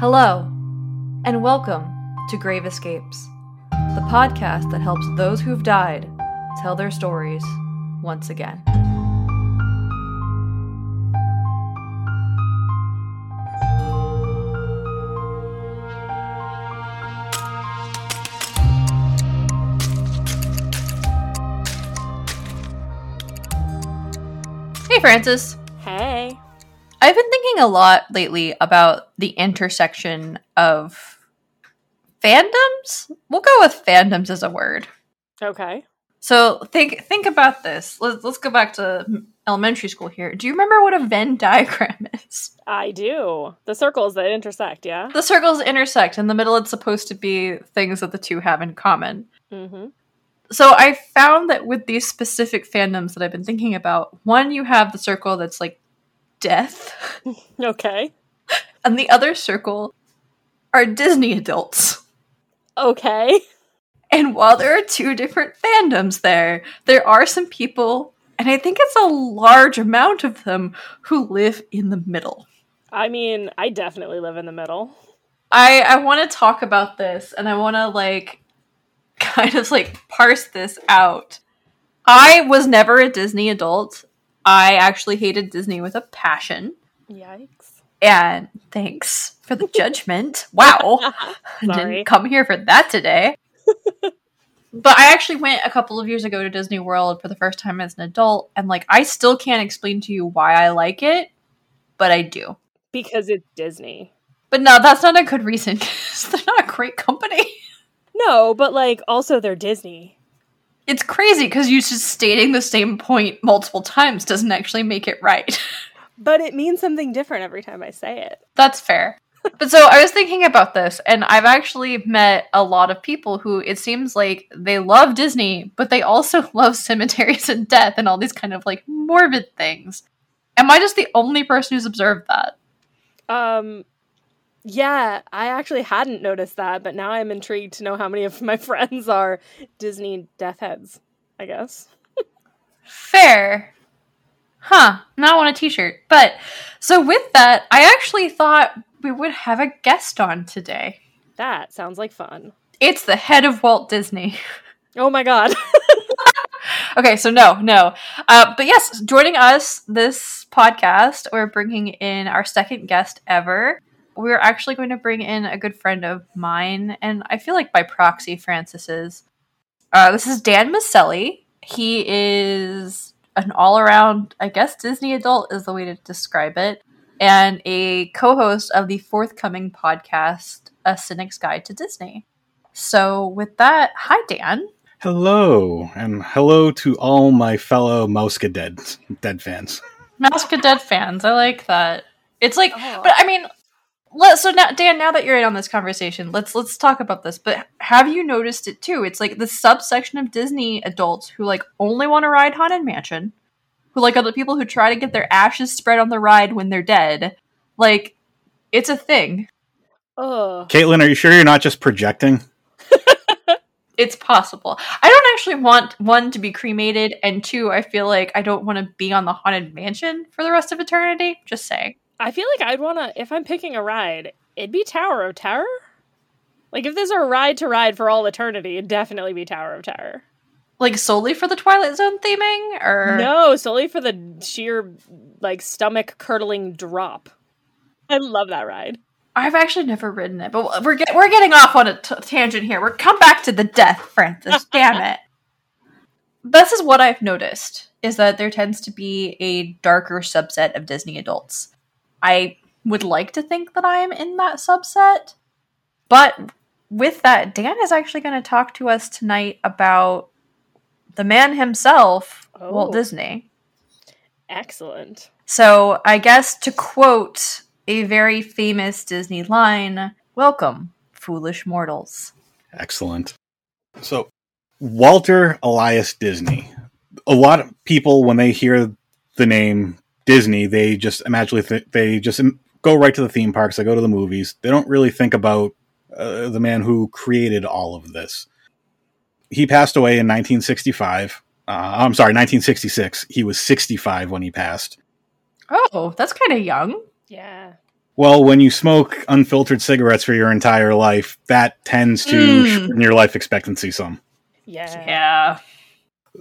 Hello, and welcome to Grave Escapes, the podcast that helps those who've died tell their stories once again. Hey, Frances. I've been thinking a lot lately about the intersection of fandoms. We'll go with fandoms as a word. Okay. So think think about this. Let's let's go back to elementary school here. Do you remember what a Venn diagram is? I do. The circles that intersect, yeah? The circles intersect. In the middle, it's supposed to be things that the two have in common. Mm-hmm. So I found that with these specific fandoms that I've been thinking about, one you have the circle that's like death, Okay. and the other circle are Disney adults. Okay. And while there are two different fandoms there, there are some people, and I think it's a large amount of them, who live in the middle. I mean, I definitely live in the middle. I I want to talk about this, and I want to like kind of like parse this out. I was never a Disney adult. I actually hated Disney with a passion. Yikes. And thanks for the judgment. Wow. Didn't come here for that today. but I actually went a couple of years ago to Disney World for the first time as an adult, and like I still can't explain to you why I like it, but I do. Because it's Disney. But no, that's not a good reason. 'cause they're not a great company. No, but like also they're Disney. It's crazy because you just stating the same point multiple times doesn't actually make it right. But it means something different every time I say it. That's fair. But so I was thinking about this, and I've actually met a lot of people who it seems like they love Disney, but they also love cemeteries and death and all these kind of like morbid things. Am I just the only person who's observed that? Um yeah, I actually hadn't noticed that, but now I'm intrigued to know how many of my friends are Disney death heads, I guess. Fair. Huh. Now I want a t shirt. But so with that, I actually thought we would have a guest on today. That sounds like fun. It's the head of Walt Disney. Oh my god. Okay, so no, no. Uh, but yes, joining us this podcast, we're bringing in our second guest ever. We're actually going to bring in a good friend of mine, and I feel like by proxy, Frances's. Uh, this is Dan Miceli. He is an all around, I guess, Disney adult is the way to describe it, and a co host of the forthcoming podcast, A Cynic's Guide to Disney. So, with that, hi, Dan. Hello, and hello to all my fellow Mouska Dead Dead fans. Mask of Dead fans. I like that. It's like, Oh. but I mean, let so now, Dan. Now that you're in on this conversation, let's let's talk about this. But have you noticed it too? It's like the subsection of Disney adults who like only want to ride Haunted Mansion, who like are the people who try to get their ashes spread on the ride when they're dead. Like, it's a thing. Ugh. Caitlin, are you sure you're not just projecting? It's possible. I don't actually want one to be cremated, and two, I feel like I don't want to be on the haunted mansion for the rest of eternity. Just saying. I feel like I'd want to, if I'm picking a ride, it'd be Tower of Terror. Like, if there's a ride to ride for all eternity, it'd definitely be Tower of Terror. like solely for the Twilight Zone theming, or No, solely for the sheer, like, stomach curdling drop. I love that ride. I've actually never ridden it, but we're get, we're getting off on a t- tangent here. We're come back to the death, Frances. Damn it. This is what I've noticed is that there tends to be a darker subset of Disney adults. I would like to think that I am in that subset, but with that, Dan is actually going to talk to us tonight about the man himself, Walt Oh. Disney. Excellent. So, I guess to quote a very famous Disney line, welcome, foolish mortals. Excellent. So, Walter Elias Disney. A lot of people, when they hear the name Disney, they just imagine th- they just go right to the theme parks. They go to the movies. They don't really think about uh, the man who created all of this. He passed away in 1965. Uh, I'm sorry, 1966. He was 65 when he passed. Oh, that's kind of young. Yeah. Well, when you smoke unfiltered cigarettes for your entire life, that tends to Mm. shorten your life expectancy some. Yeah. Yeah.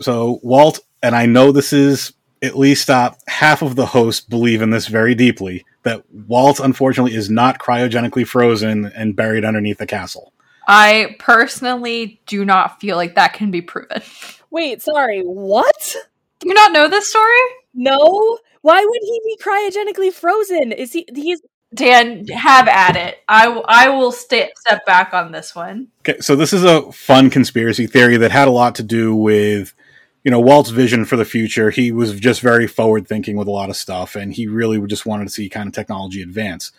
So Walt, and I know this is at least uh, half of the hosts believe in this very deeply that Walt, unfortunately, is not cryogenically frozen and buried underneath the castle. I personally do not feel like that can be proven. Wait, sorry. What? Do you not know this story? No. Why would he be cryogenically frozen? Is he? He's Dan, have at it. I, I will stay, step back on this one. Okay, so this is a fun conspiracy theory that had a lot to do with, you know, Walt's vision for the future. He was just very forward thinking with a lot of stuff, and he really just wanted to see kind of technology advance.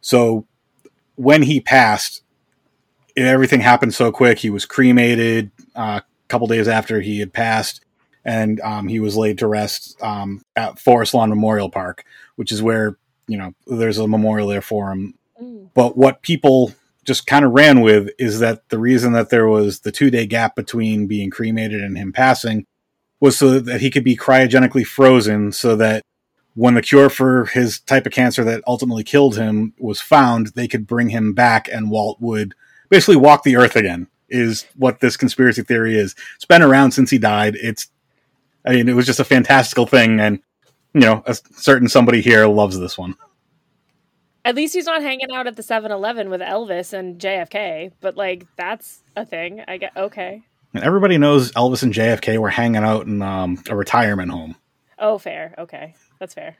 So when he passed, everything happened so quick. He was cremated uh, a couple days after he had passed, and um, he was laid to rest um, at Forest Lawn Memorial Park, which is where you know there's a memorial there for him Mm. but what people just kind of ran with is that the reason that there was the two day gap between being cremated and him passing was so that he could be cryogenically frozen so that when the cure for his type of cancer that ultimately killed him was found, they could bring him back and Walt would basically walk the earth again, is what this conspiracy theory is. It's been around since he died. It's, I mean, it was just a fantastical thing. And, you know, a certain somebody here loves this one. at least he's not hanging out at the 7-Eleven with Elvis and JFK. But like, that's a thing. I get okay. And everybody knows Elvis and JFK were hanging out in um, a retirement home. Oh, fair. Okay, that's fair.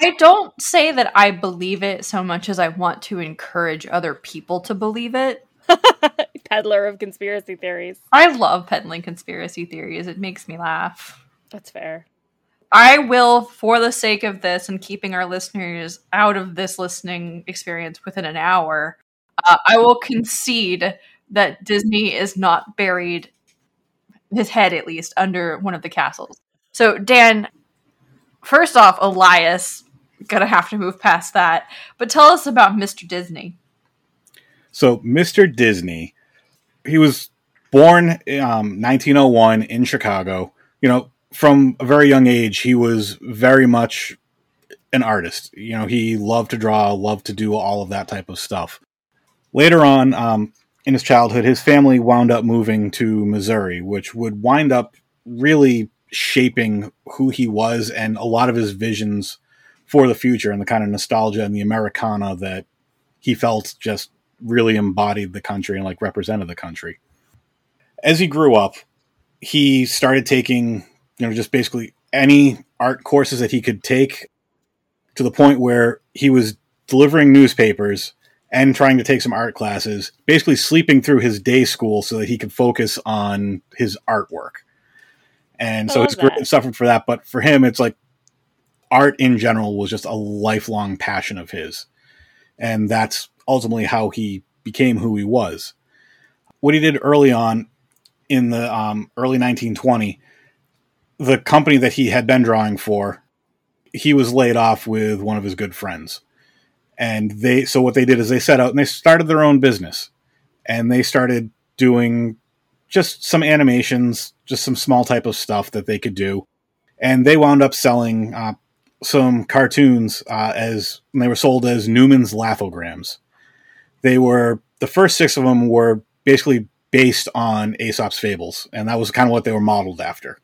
I don't say that I believe it so much as I want to encourage other people to believe it. Peddler of conspiracy theories. I love peddling conspiracy theories. It makes me laugh. That's fair. I will, for the sake of this and keeping our listeners out of this listening experience within an hour, uh, I will concede that Disney is not buried, his head at least, under one of the castles. So, Dan, first off, Elias, gonna have to move past that. But tell us about Mr. Disney. So, Mr. Disney, he was born um, 1901 in Chicago. You know, from a very young age, he was very much an artist. You know, he loved to draw, loved to do all of that type of stuff. Later on, um, in his childhood, his family wound up moving to Missouri, which would wind up really shaping who he was and a lot of his visions for the future and the kind of nostalgia and the Americana that he felt just really embodied the country and like represented the country. As he grew up, he started taking, you know, just basically any art courses that he could take to the point where he was delivering newspapers and trying to take some art classes, basically sleeping through his day school so that he could focus on his artwork. And I so his that. suffered for that, but for him, it's like art in general was just a lifelong passion of his. And that's ultimately how he became who he was. What he did early on in the um, early 1920, the company that he had been drawing for, he was laid off with one of his good friends. And they, so what they did is they set out and they started their own business. And they started doing just some animations, just some small type of stuff that they could do. And they wound up selling uh, some cartoons uh, as they were sold as Newman's Laughograms. They were the first six of them were basically based on Aesop's fables, and that was kind of what they were modeled after.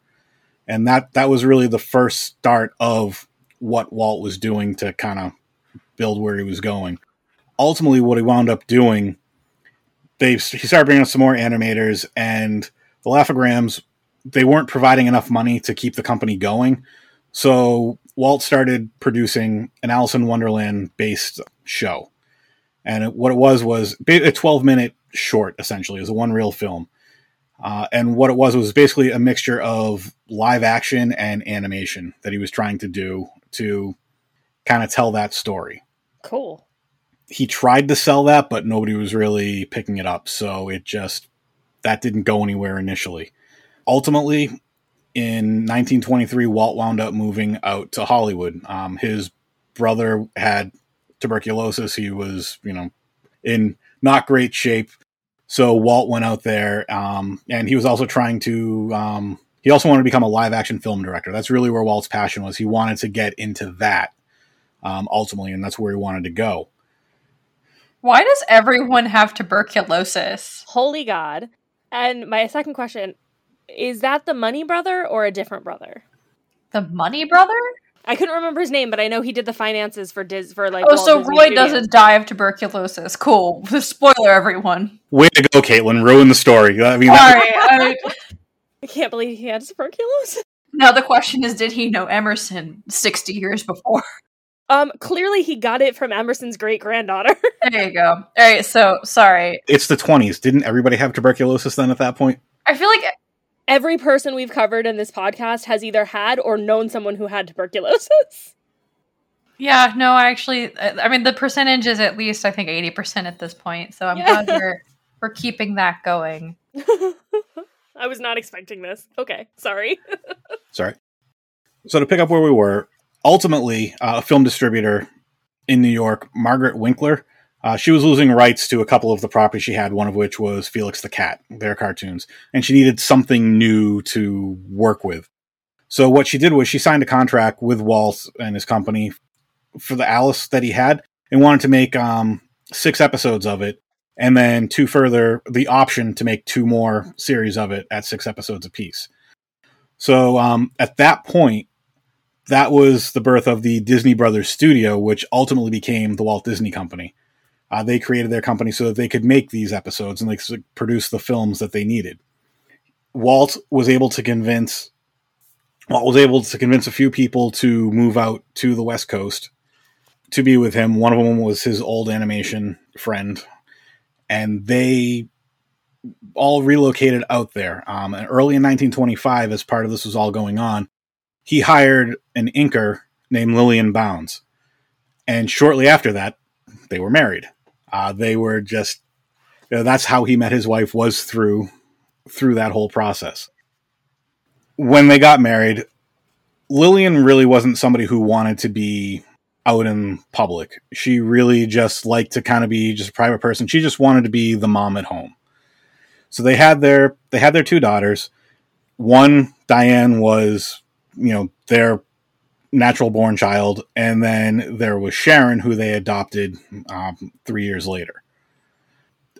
And that that was really the first start of what Walt was doing to kind of build where he was going. Ultimately, what he wound up doing, they he started bringing up some more animators, and the Laughograms they weren't providing enough money to keep the company going. So Walt started producing an Alice in Wonderland based show. And it, what it was was a 12 minute short, essentially. It was a one reel film. Uh, and what it was was basically a mixture of live action and animation that he was trying to do to kind of tell that story. Cool. He tried to sell that, but nobody was really picking it up. So it just, that didn't go anywhere initially. Ultimately, in 1923, Walt wound up moving out to Hollywood. Um, his brother had tuberculosis. He was, you know, in not great shape. So Walt went out there, um, and he was also trying to. Um, he also wanted to become a live action film director. That's really where Walt's passion was. He wanted to get into that. Um, ultimately, and that's where he wanted to go. Why does everyone have tuberculosis? Holy God. And my second question is that the money brother or a different brother? The money brother? I couldn't remember his name, but I know he did the finances for Diz for like. Oh, Walt so Disney Roy Studios. doesn't die of tuberculosis. Cool. Spoiler, everyone. Way to go, Caitlin! Ruin the story. I mean, that- Sorry. I, I can't believe he had tuberculosis. now the question is, did he know Emerson sixty years before? Um, clearly he got it from Emerson's great granddaughter. There you go. All right. So sorry. it's the twenties. Didn't everybody have tuberculosis then at that point? I feel like Every person we've covered in this podcast has either had or known someone who had tuberculosis. Yeah, no, I actually, I mean, the percentage is at least I think eighty percent at this point. So I'm Yeah. glad we're we're keeping that going. I was not expecting this. Okay, sorry. Sorry. So to pick up where we were, ultimately, uh, a film distributor in New York, Margaret Winkler, uh, she was losing rights to a couple of the properties she had, one of which was Felix the Cat, their cartoons, and she needed something new to work with. So what she did was she signed a contract with Walt and his company for the Alice that he had, and wanted to make um, six episodes of it, and then two further, the option to make two more series of it at six episodes apiece. So um, at that point, that was the birth of the Disney Brothers Studio, which ultimately became the Walt Disney Company. Uh, they created their company so that they could make these episodes and like produce the films that they needed. Walt was able to convince Walt was able to convince a few people to move out to the West Coast to be with him. One of them was his old animation friend, and they all relocated out there. Um, and early in 1925, as part of this was all going on, he hired an inker named Lillian Bounds. And shortly after that, they were married. Uh, they were just, you know, that's how he met his wife was through through that whole process. When they got married, Lillian really wasn't somebody who wanted to be out in public. She really just liked to kind of be just a private person. She just wanted to be the mom at home. So they had their they had their two daughters. One Diane was, you know, their natural born child, and then there was Sharon, who they adopted um, three years later.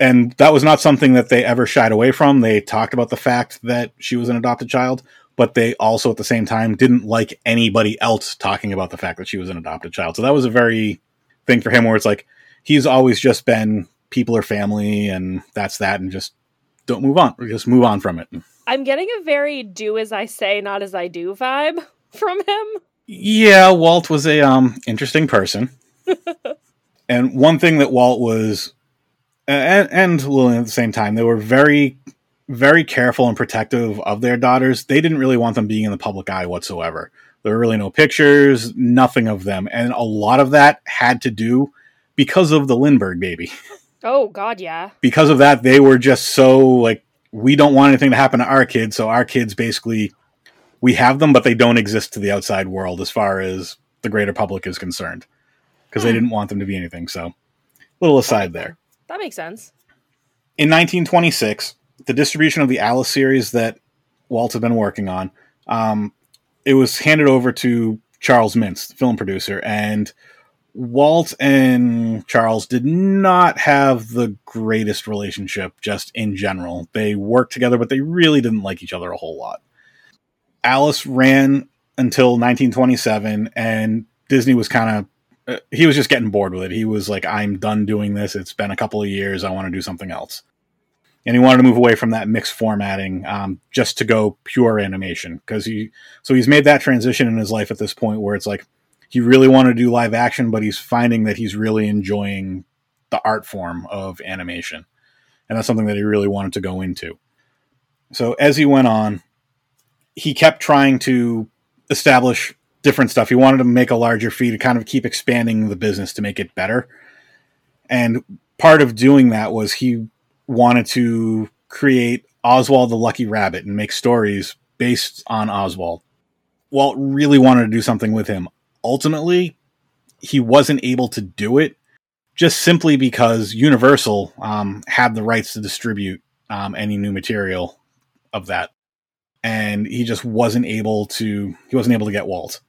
And that was not something that they ever shied away from. They talked about the fact that she was an adopted child, but they also at the same time didn't like anybody else talking about the fact that she was an adopted child. So that was a very thing for him where it's like he's always just been people are family and that's that and just don't move on. or Just move on from it. I'm getting a very do as I say, not as I do vibe from him. Yeah, Walt was a um interesting person. and one thing that Walt was and, and Lillian at the same time, they were very very careful and protective of their daughters. They didn't really want them being in the public eye whatsoever. There were really no pictures, nothing of them. And a lot of that had to do because of the Lindbergh baby. Oh God, yeah. because of that, they were just so like, we don't want anything to happen to our kids. So our kids basically, we have them, but they don't exist to the outside world as far as the greater public is concerned because they Hmm. didn't want them to be anything. So, a little aside there. That makes sense. In 1926, the distribution of the Alice series that Walt had been working on, um, it was handed over to Charles Mintz, the film producer, and Walt and Charles did not have the greatest relationship just in general. They worked together, but they really didn't like each other a whole lot. Alice ran until 1927, and Disney was kind of uh, he was just getting bored with it. He was like, "I'm done doing this. It's been a couple of years. I want to do something else." And he wanted to move away from that mixed formatting, um, just to go pure animation because he. So he's made that transition in his life at this point where it's like he really wanted to do live action, but he's finding that he's really enjoying the art form of animation, and that's something that he really wanted to go into. So as he went on, he kept trying to establish different stuff. He wanted to make a larger fee to kind of keep expanding the business to make it better. And part of doing that was he wanted to create Oswald the Lucky Rabbit and make stories based on Oswald. Walt really wanted to do something with him. Ultimately, he wasn't able to do it just simply because Universal um, had the rights to distribute um, any new material of that. And he just wasn't able to he wasn't able to get Walt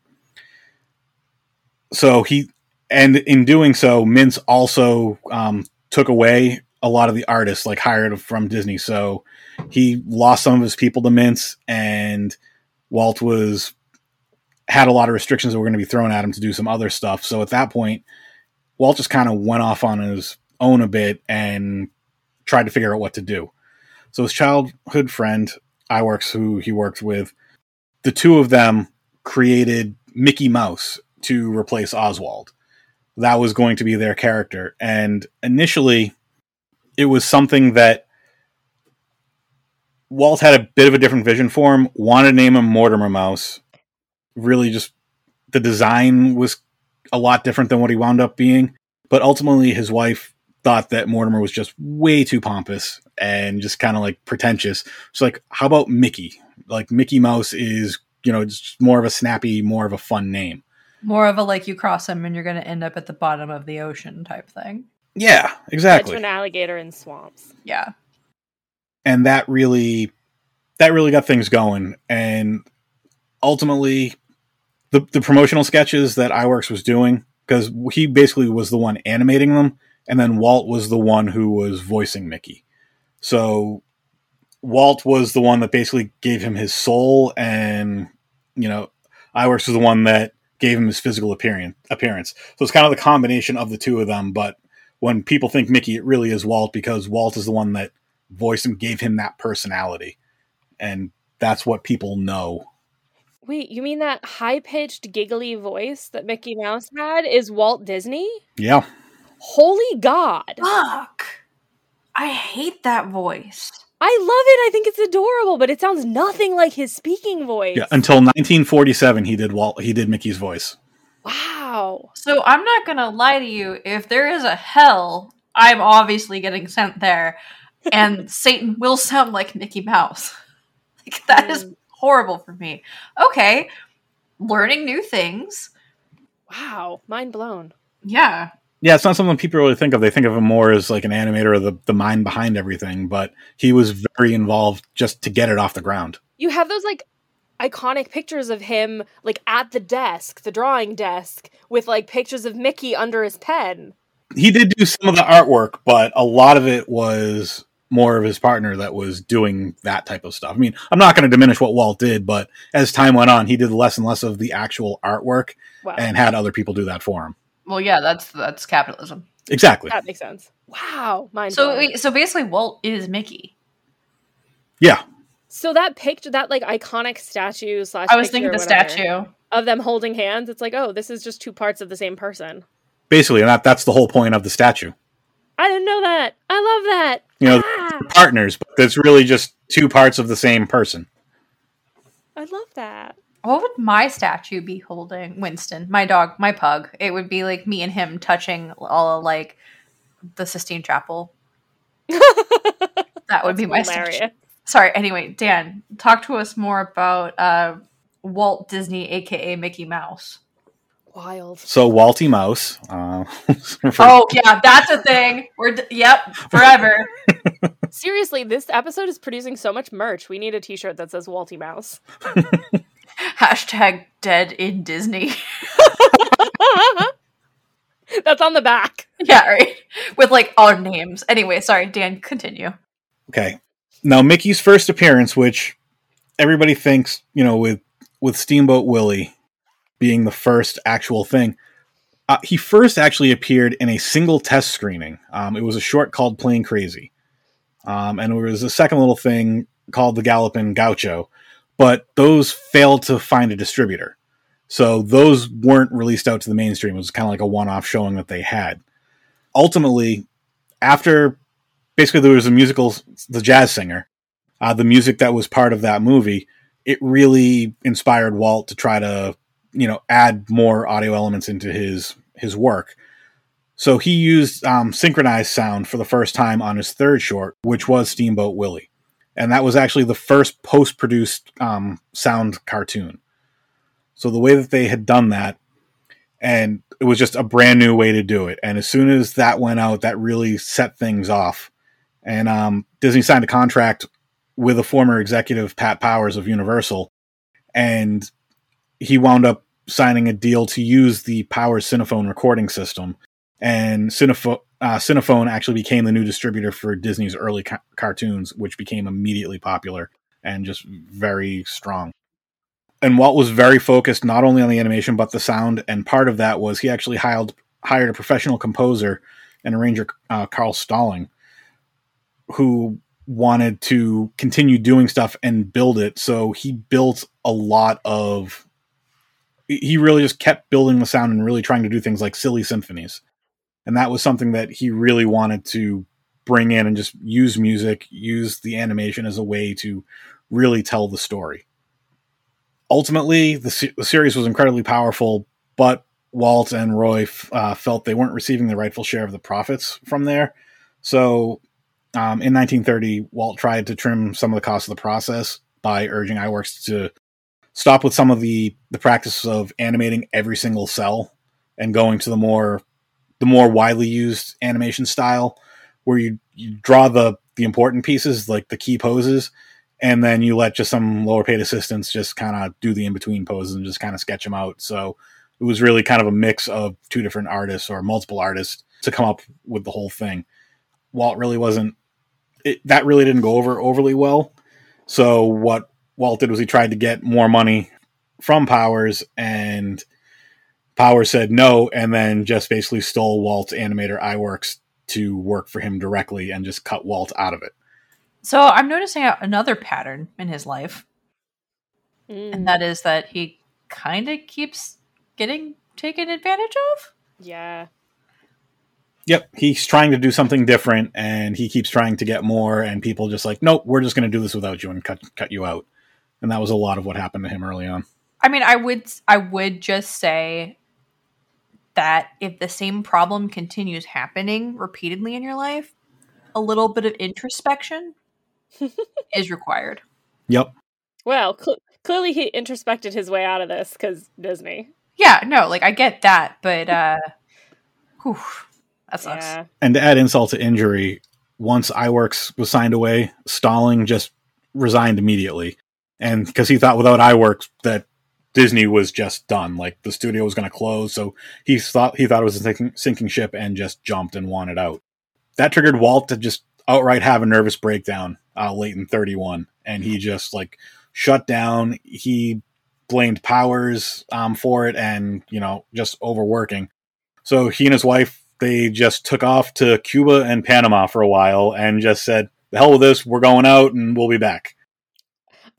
so he and in doing so, Mintz also um, took away a lot of the artists, like hired from Disney. So he lost some of his people to Mintz, and Walt was had a lot of restrictions that were going to be thrown at him to do some other stuff. So at that point, Walt just kind of went off on his own a bit and tried to figure out what to do. So his childhood friend, Iwerks, who he worked with, the two of them created Mickey Mouse to replace Oswald. That was going to be their character. And initially, it was something that Walt had a bit of a different vision for him, wanted to name him Mortimer Mouse. Really, just the design was a lot different than what he wound up being. But ultimately, his wife thought that Mortimer was just way too pompous and just kind of like pretentious. She's like, how about Mickey? Like, Mickey Mouse is, you know, just more of a snappy, more of a fun name. More of a like you cross him and you're going to end up at the bottom of the ocean type thing. Yeah, exactly. Catch an alligator in swamps. Yeah. and that really that really got things going and ultimately the the promotional sketches that Iwerks was doing because he basically was the one animating them and then Walt was the one who was voicing Mickey so Walt was the one that basically gave him his soul and you know Iwerks was the one that gave him his physical appearance appearance so it's kind of the combination of the two of them but when people think Mickey it really is Walt because Walt is the one that voiced him, gave him that personality. And that's what people know. Wait, you mean that high pitched, giggly voice that Mickey Mouse had is Walt Disney? Yeah. Holy God. Fuck. I hate that voice. I love it. I think it's adorable, but it sounds nothing like his speaking voice. Yeah. Until 1947 he did Walt he did Mickey's voice. wow. So I'm not gonna lie to you. If there is a hell, I'm obviously getting sent there, and Satan will sound like Mickey Mouse. Like that is Mm. Horrible for me. Okay, learning new things. Wow. Mind blown. Yeah, Yeah, it's not something people really think of. They think of him more as like an animator or the, the mind behind everything, but he was very involved just to get it off the ground. You have those like iconic pictures of him like at the desk, the drawing desk, with like pictures of Mickey under his pen. He did do some of the artwork, but a lot of it was more of his partner that was doing that type of stuff. I mean, I'm not going to diminish what Walt did, but as time went on, he did less and less of the actual artwork Wow. and had other people do that for him. well, yeah, that's that's capitalism. Exactly. that makes sense. Wow. Mind So, wait, so basically, Walt is Mickey. Yeah. So that picture, that like iconic statue slash. I was thinking the whatever statue. of them holding hands. It's like, oh, this is just two parts of the same person. Basically, and that, that's the whole point of the statue. I didn't know that. I love that. You know, Ah, partners, but it's really just two parts of the same person. I love that. What would my statue be holding? Winston, my dog, my pug. It would be like me and him touching all like the Sistine Chapel. That would be my statue. Sorry. Anyway, Dan, talk to us more about uh, Walt Disney, aka Mickey Mouse. Wild. So, Walty Mouse. Uh, Oh yeah, that's a thing. We're d- yep forever. Seriously, this episode is producing so much merch. We need a T-shirt that says Walty Mouse. Hashtag dead in Disney. That's on the back. yeah, right. With like our names. Anyway, sorry, Dan. Continue. Okay. Now Mickey's first appearance, which everybody thinks, you know, with with Steamboat Willie being the first actual thing, uh, he first actually appeared in a single test screening. Um, it was a short called Plane Crazy," um, and it was a second little thing called "The Gallopin' Gaucho," but those failed to find a distributor, so those weren't released out to the mainstream. It was kind of like a one-off showing that they had. Ultimately, after basically there was a musical the jazz singer uh, the music that was part of that movie it really inspired walt to try to you know add more audio elements into his his work. So he used um, synchronized sound for the first time on his third short which was steamboat willie. And that was actually the first post-produced um, sound cartoon. So the way that they had done that and it was just a brand new way to do it. And as soon as that went out that really set things off. And um, Disney signed a contract with a former executive, Pat Powers of Universal, and he wound up signing a deal to use the Power Cinephone recording system, and Cinepho- uh, Cinephone actually became the new distributor for Disney's early ca- cartoons, which became immediately popular and just very strong. And Walt was very focused not only on the animation but the sound, and part of that was he actually hired hired a professional composer and arranger, uh, Carl Stalling, who wanted to continue doing stuff and build it. So he built a lot of. He really just kept building the sound and really trying to do things like silly symphonies. And that was something that he really wanted to bring in and just use music, use the animation as a way to really tell the story. Ultimately, the, the series was incredibly powerful, but Walt and Roy f- uh, felt they weren't receiving the rightful share of the profits from there. So um, in 1930, Walt tried to trim some of the cost of the process by urging Iwerks to stop with some of the the practice of animating every single cell and going to the more the more widely used animation style where you, you draw the the important pieces like the key poses and then you let just some lower paid assistants just kind of do the in between poses and just kind of sketch them out. So it was really kind of a mix of two different artists or multiple artists to come up with the whole thing. Walt really wasn't it, that really didn't go over overly well. So what walt did was he tried to get more money from powers and powers said no and then just basically stole walt's animator Iwerks to work for him directly and just cut walt out of it So I'm noticing another pattern in his life, Mm, and that is that he kind of keeps getting taken advantage of. yeah. Yep, he's trying to do something different, and he keeps trying to get more, and people just like, nope, we're just going to do this without you and cut cut you out. And that was a lot of what happened to him early on. I mean, I would I would just say that if the same problem continues happening repeatedly in your life, a little bit of introspection is required. Yep, Well, cl- clearly he introspected his way out of this because Disney. Yeah, no, like I get that, but uh whew, that sucks. Yeah. and to add insult to injury, once Iwerks was signed away, Stalling just resigned immediately, and because he thought without iWorks that Disney was just done, like the studio was going to close, so he thought he thought it was a sinking, sinking ship and just jumped and wanted out. That triggered Walt to just outright have a nervous breakdown uh, late in 31, and he just like shut down. He blamed Powers um, for it, and you know just overworking. So he and his wife they just took off to Cuba and Panama for a while and just said, "The hell with this, we're going out and we'll be back."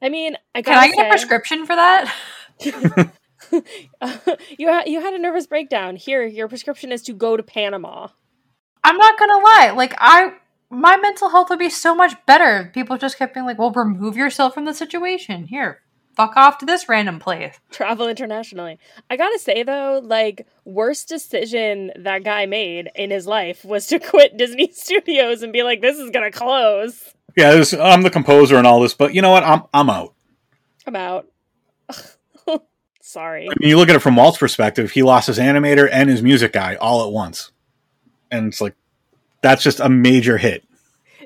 I mean, I Can I get a prescription for that? you ha- you had a nervous breakdown. Here, your prescription is to go to Panama. I'm not gonna lie, like I my mental health would be so much better if people just kept being like, Well, remove yourself from the situation. Here, fuck off to this random place. Travel internationally. I gotta say though, like worst decision that guy made in his life was to quit Disney Studios and be like, "This is gonna close." Yeah, this, I'm the composer and all this, but you know what? I'm I'm out. I'm out. Sorry. I mean, you look at it from Walt's perspective; he lost his animator and his music guy all at once, and it's like that's just a major hit.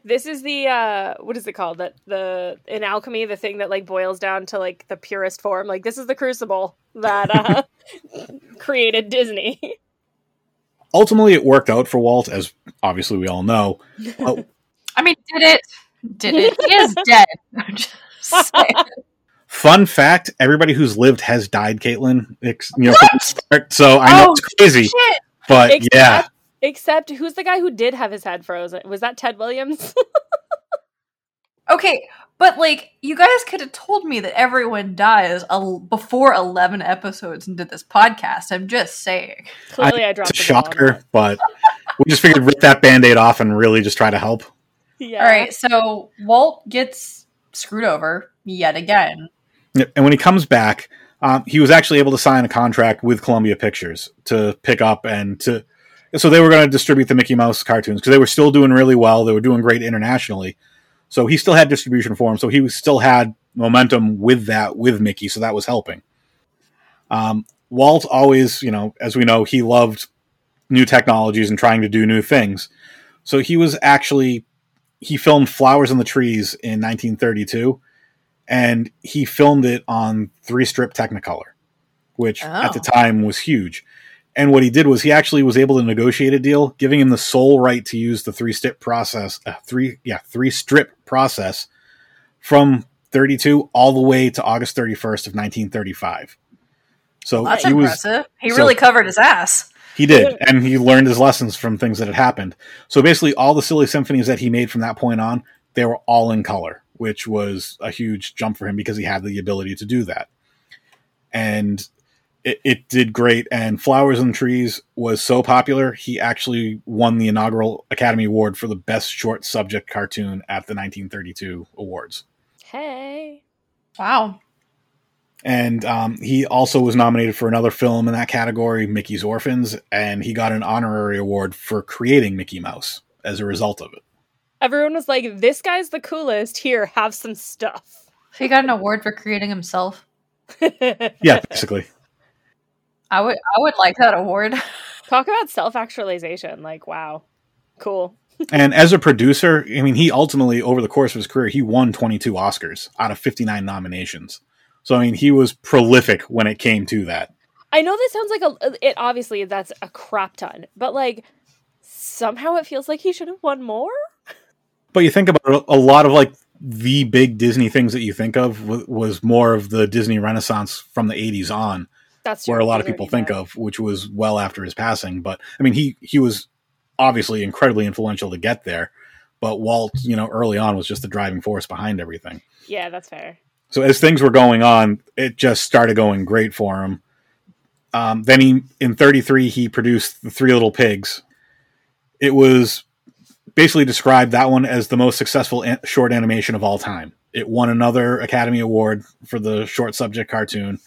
This is the uh what is it called? That the in alchemy, the thing that like boils down to like the purest form. Like this is the crucible that uh created Disney. Ultimately, it worked out for Walt, as obviously we all know. Uh, I mean, did it? Did it? He is dead. I'm just fun fact: everybody who's lived has died. Caitlin, Ex- you know, start. So I know Oh, it's crazy, Shit. but Except- yeah, Except who's the guy who did have his head frozen? Was that Ted Williams? Okay, but like you guys could have told me that everyone dies a- before 11 episodes into this podcast. I'm just saying. Clearly, I, dropped it's a the ball shocker, but we just figured rip that band-aid off and really just try to help. That. Yeah. All right, so Walt gets screwed over yet again. And when he comes back, um, he was actually able to sign a contract with Columbia Pictures to pick up and to. So they were going to distribute the Mickey Mouse cartoons because they were still doing really well. They were doing great internationally. So he still had distribution for them. So he was, still had momentum with that with Mickey. So that was helping. Um, Walt always, you know, as we know, he loved new technologies and trying to do new things. So he was actually he filmed Flowers on the Trees in 1932 and he filmed it on three strip Technicolor, which at the Oh. time was huge. And what he did was he actually was able to negotiate a deal, giving him the sole right to use the three strip process, uh, three yeah three strip process from 32 all the way to August 31st of 1935. So That's he was impressive. he so- really covered his ass. He did, and he learned his lessons from things that had happened. So basically, all the silly symphonies that he made from that point on, they were all in color, which was a huge jump for him because he had the ability to do that. And it, it did great. And Flowers and Trees was so popular, he actually won the inaugural Academy Award for the best short subject cartoon at the 1932 awards. Hey. Wow. And um, he also was nominated for another film in that category, Mickey's Orphans, and he got an honorary award for creating Mickey Mouse as a result of it. Everyone was like, "This guy's the coolest. Here, have some stuff." He got an award for creating himself. Yeah, basically. I would I would like that award. Talk about self-actualization. Like, wow, cool. and as a producer, I mean, he ultimately, over the course of his career, he won 22 Oscars out of 59 nominations. So, I mean, he was prolific when it came to that. I know this sounds like a. It obviously that's a crap ton, but like somehow it feels like he should have won more. But you think about it, a lot of like the big Disney things that you think of wa- was more of the Disney Renaissance from the 80s on. That's where a lot of people think of, which was well after his passing. But I mean, he he was obviously incredibly influential to get there. But Walt, you know, early on was just the driving force behind everything. Yeah, that's fair. So as things were going on, it just started going great for him. Um, then he, in '33, he produced the Three Little Pigs. It was basically described that one as the most successful an- short animation of all time. It won another Academy Award for the short subject cartoon.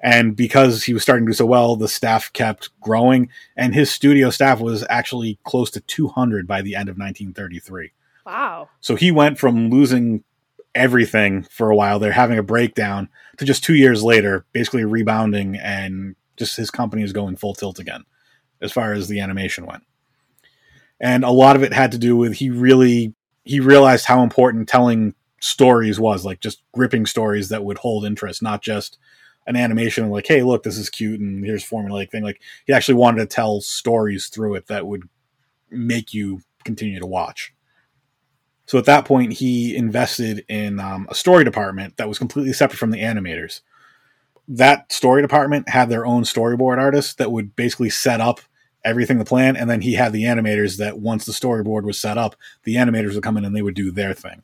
And because he was starting to do so well, the staff kept growing, and his studio staff was actually close to 200 by the end of 1933. Wow. So he went from losing everything for a while there, having a breakdown, to just two years later, basically rebounding and just his company is going full tilt again as far as the animation went. And a lot of it had to do with he really he realized how important telling stories was, like just gripping stories that would hold interest, not just an animation like, hey, look, this is cute and here's formulaic thing. Like he actually wanted to tell stories through it that would make you continue to watch. So at that point, he invested in um, a story department that was completely separate from the animators. That story department had their own storyboard artists that would basically set up everything the plan, and then he had the animators that once the storyboard was set up, the animators would come in and they would do their thing.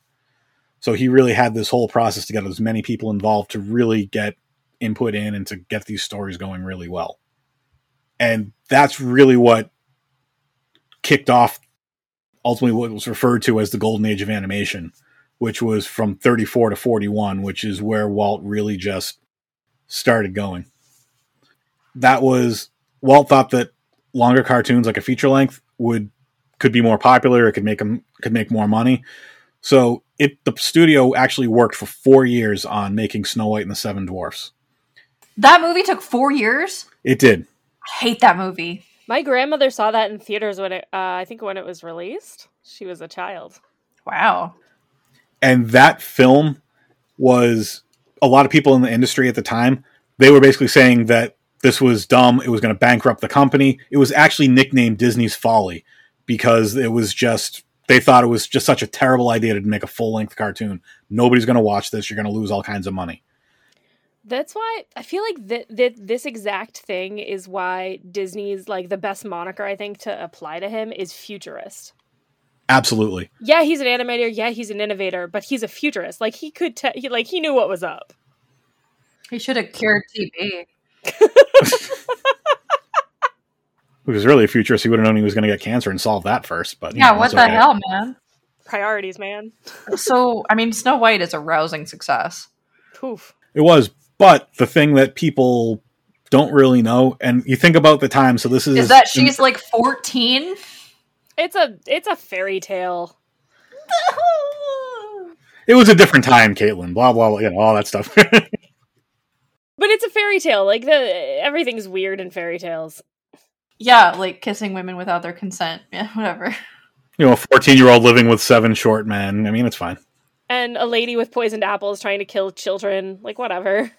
So he really had this whole process to get as many people involved to really get input in and to get these stories going really well. And that's really what kicked off ultimately what was referred to as the golden age of animation, which was from 34 to 41, which is where Walt really just started going. That was Walt thought that longer cartoons like a feature length would could be more popular, it could make them could make more money. So it the studio actually worked for 4 years on making Snow White and the Seven Dwarfs. That movie took four years. It did. I hate that movie. My grandmother saw that in theaters when it. Uh, I think when it was released. She was a child. Wow. and that film was a lot of people in the industry at the time they were basically saying that this was dumb it was going to bankrupt the company it was actually nicknamed disney's folly because it was just they thought it was just such a terrible idea to make a full-length cartoon nobody's going to watch this you're going to lose all kinds of money That's why I feel like th- th- this exact thing is why Disney's like the best moniker I think to apply to him is futurist. absolutely Yeah, he's an animator. Yeah, he's an innovator, but he's a futurist. Like he could, te- he, like he knew what was up. He should have cured TB. He was really a futurist he would have known he was going to get cancer and solve that first but Yeah, know, what the okay. hell, man? Priorities, man. So, I mean, Snow White is a rousing success. Poof. It was, but the thing that people don't really know, and you think about the time. So this is Is that she's like 14? It's a it's a fairy tale. It was a different time, Caitlin. Blah blah blah. You know all that stuff. But it's a fairy tale. Like the everything's weird in fairy tales. yeah, like kissing women without their consent. Yeah, whatever. you know, a fourteen-year-old living with seven short men. I mean, it's fine. And a lady with poisoned apples trying to kill children. Like whatever.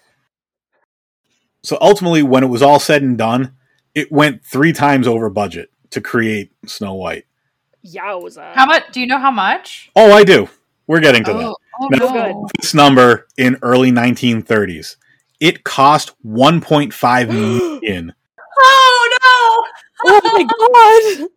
So ultimately, when it was all said and done, it went three times over budget to create Snow White. Yowza. How much? Do you know how much? Oh, I do. We're getting to that. Oh, oh No. no. This number in early 1930s. It cost 1.5 million. Oh no! Oh my god!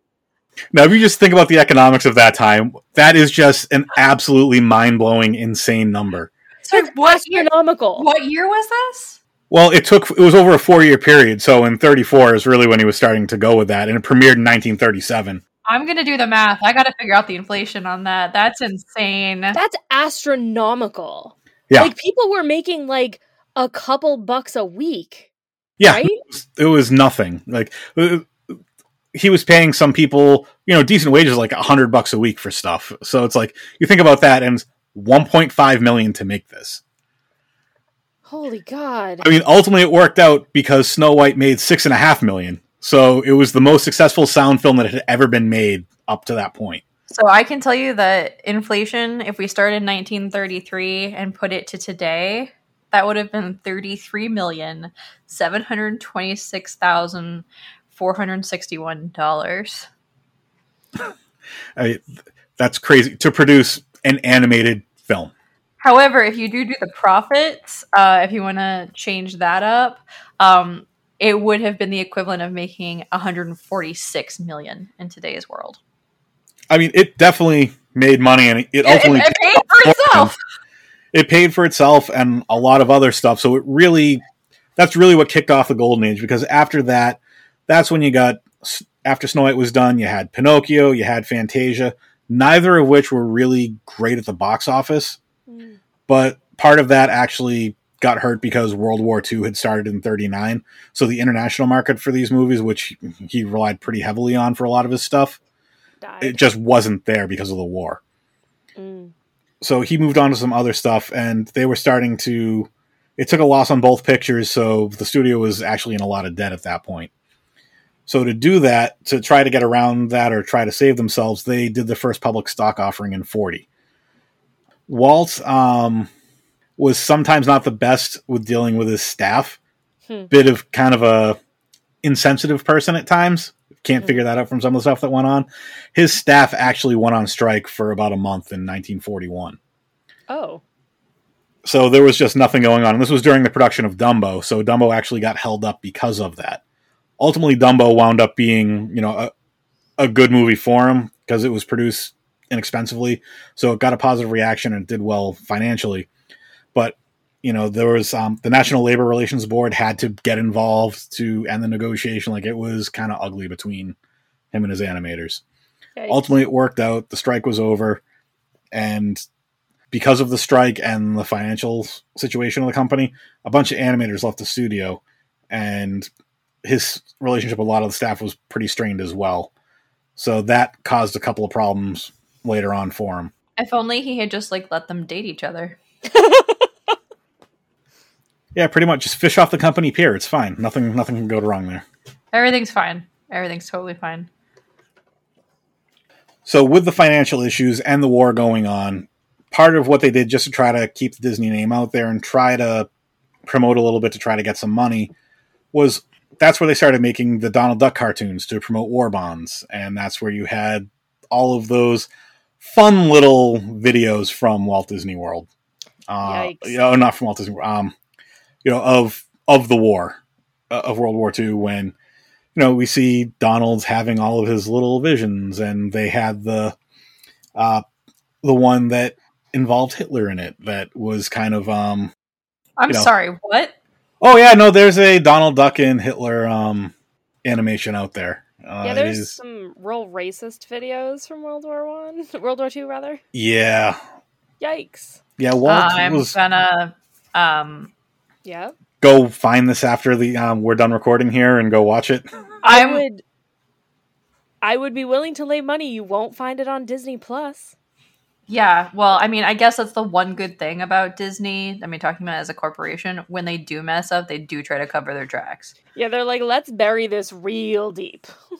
Now, if you just think about the economics of that time, that is just an absolutely mind-blowing, insane number. no! So what year? Astronomical. What year was this? Well, it took it was over a four-year period, so in 34 is really when he was starting to go with that, and it premiered in 1937. I'm gonna do the math. I got to figure out the inflation on that. That's insane. That's astronomical. Yeah. Like people were making like a couple bucks a week. Yeah, Right? it was nothing. Like uh, he was paying some people, you know, decent wages, like a hundred bucks a week for stuff. So it's like you think about that, and 1.5 million to make this. Holy god. I mean, ultimately, it worked out because Snow White made six and a half million. So it was the most successful sound film that had ever been made up to that point. So I can tell you that inflation, if we started in 1933 and put it to today, that would have been thirty-three million seven hundred twenty-six thousand four hundred sixty-one dollars. I mean, that's crazy to produce an animated film. However, if you do do the profits, uh, if you want to change that up, um, it would have been the equivalent of making 146 million in today's world. I mean, it definitely made money, and it It, ultimately it paid for itself. it paid for itself and a lot of other stuff. So it really, that's really what kicked off the golden age because after that, that's when you got, after Snow White was done, you had Pinocchio, you had Fantasia, neither of which were really great at the box office. But part of that actually got hurt because World War II had started in 39. So the international market for these movies, which he relied pretty heavily on for a lot of his stuff, Died. it just wasn't there because of the war Mm. so he moved on to some other stuff and they were starting to it took a loss on both pictures so the studio was actually in a lot of debt at that point so to do that to try to get around that or try to save themselves they did the first public stock offering in 40 walt um, was sometimes not the best with dealing with his staff Hmm. bit of kind of a insensitive person at times can't Hmm. figure that out from some of the stuff that went on his staff actually went on strike for about a month in 1941 Oh. so there was just nothing going on. And this was during the production of Dumbo, so Dumbo actually got held up because of that. Ultimately, Dumbo wound up being, you know, a, a good movie for him because it was produced inexpensively, so it got a positive reaction and did well financially. But you know, there was um, the National Labor Relations Board had to get involved to end the negotiation. Like it was kind of ugly between him and his animators Yikes. ultimately it worked out the strike was over and because of the strike and the financial situation of the company a bunch of animators left the studio and his relationship with a lot of the staff was pretty strained as well so that caused a couple of problems later on for him If only he had just like let them date each other. yeah pretty much just fish off the company pier it's fine nothing nothing can go wrong there Everything's fine. Everything's totally fine. So with the financial issues and the war going on, part of what they did just to try to keep the Disney name out there and try to promote a little bit to try to get some money was that's where they started making the Donald Duck cartoons to promote war bonds, and that's where you had all of those fun little videos from Walt Disney World. Uh, you know, not from Walt Disney World, um, you know, of of the war uh, of World War II when you know we see Donald's having all of his little visions, and they had the uh, the one that involved Hitler in it that was kind of um I'm You know. sorry, what? oh yeah no there's a Donald Duck and Hitler um animation out there. Uh, yeah, there's is- some real racist videos from World War One, World War Two, rather. yeah Yikes! yeah Walt I'm was gonna um Yeah, go find this after the um, we're done recording here and go watch it. I would. I would be willing to lay money. You won't find it on Disney Plus. Yeah, well, I mean, I guess that's the one good thing about Disney. I mean, talking about it as a corporation, when they do mess up, they do try to cover their tracks. Yeah, they're like, let's bury this real deep.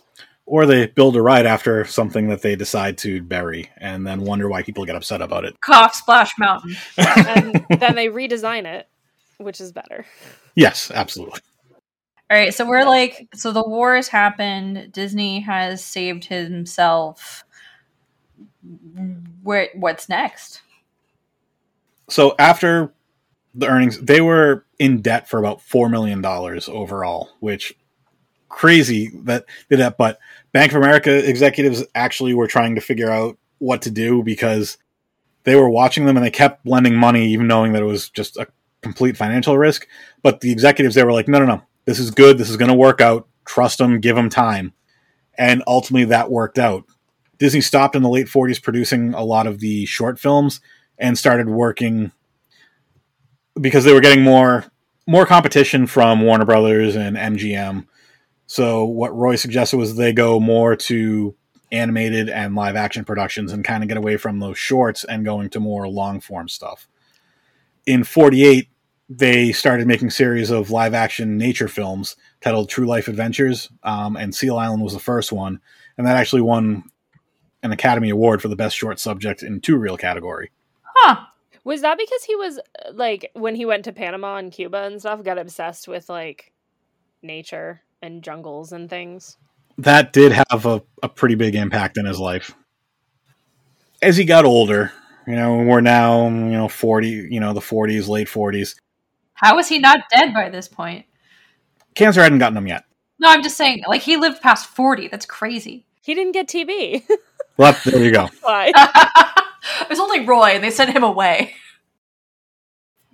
Or they build a ride after something that they decide to bury and then wonder why people get upset about it. Cough Splash Mountain. and then they redesign it, which is better. Yes, absolutely. All right, so we're like, so the war has happened. Disney has saved himself. Where, what's next? So after the earnings, they were in debt for about four million dollars overall, which crazy that did that. But Bank of America executives actually were trying to figure out what to do because they were watching them and they kept lending money, even knowing that it was just a complete financial risk. But the executives, they were like, no, no, no, this is good. This is going to work out. Trust them, give them time. And ultimately, that worked out. Disney stopped in the late 40s producing a lot of the short films and started working because they were getting more more competition from Warner Brothers and MGM. So what Roy suggested was they go more to animated and live action productions and kind of get away from those shorts and going to more long form stuff. In 48, they started making series of live action nature films titled True Life Adventures, um, and Seal Island was the first one, and that actually won an Academy Award for the best short subject in two reel category. Huh. Was that because he was like when he went to Panama and Cuba and stuff, got obsessed with like nature and jungles and things? That did have a, a pretty big impact in his life. As he got older, you know, we're now, you know, 40, you know, the 40s, late 40s. How is he not dead by this point? Cancer hadn't gotten him yet. No, I'm just saying, like, he lived past 40. That's crazy. He didn't get TB. Well, there you go. Why? it was only Roy, and they sent him away.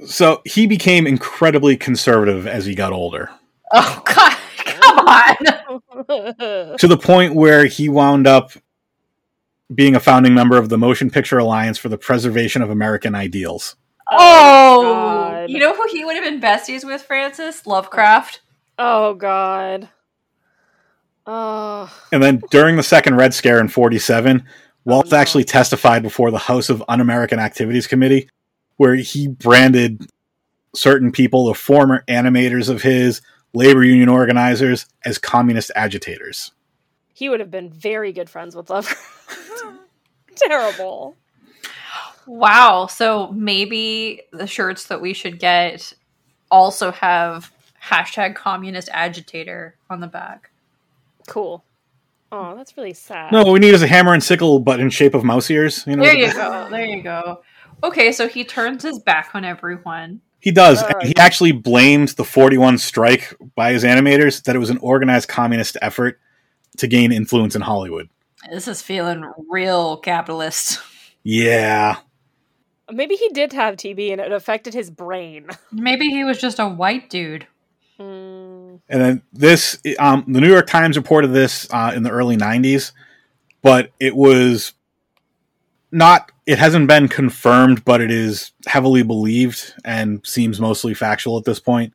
So he became incredibly conservative as he got older, Oh, God. Come on. to the point where he wound up being a founding member of the Motion Picture Alliance for the Preservation of American Ideals. Oh, oh God. you know who he would have been besties with, Frances? Lovecraft. Oh God. Oh. And then during the second Red Scare in 47, Walt oh, no. actually testified before the House of Un American Activities Committee, where he branded certain people, the former animators of his, labor union organizers, as communist agitators. He would have been very good friends with Lovecraft. Terrible. Wow. So maybe the shirts that we should get also have hashtag communist agitator on the back. Cool. Oh, that's really sad. No, what we need is a hammer and sickle, but in shape of mouse ears. You know, There you go. There you go. Okay, so he turns his back on everyone. He does. Uh, he actually blamed the 41 strike by his animators that it was an organized communist effort to gain influence in Hollywood. This is feeling real capitalist. Yeah. Maybe he did have TB and it affected his brain. Maybe he was just a white dude. And then this, um, the New York Times reported this uh, in the early 90s, but it was not, it hasn't been confirmed, but it is heavily believed and seems mostly factual at this point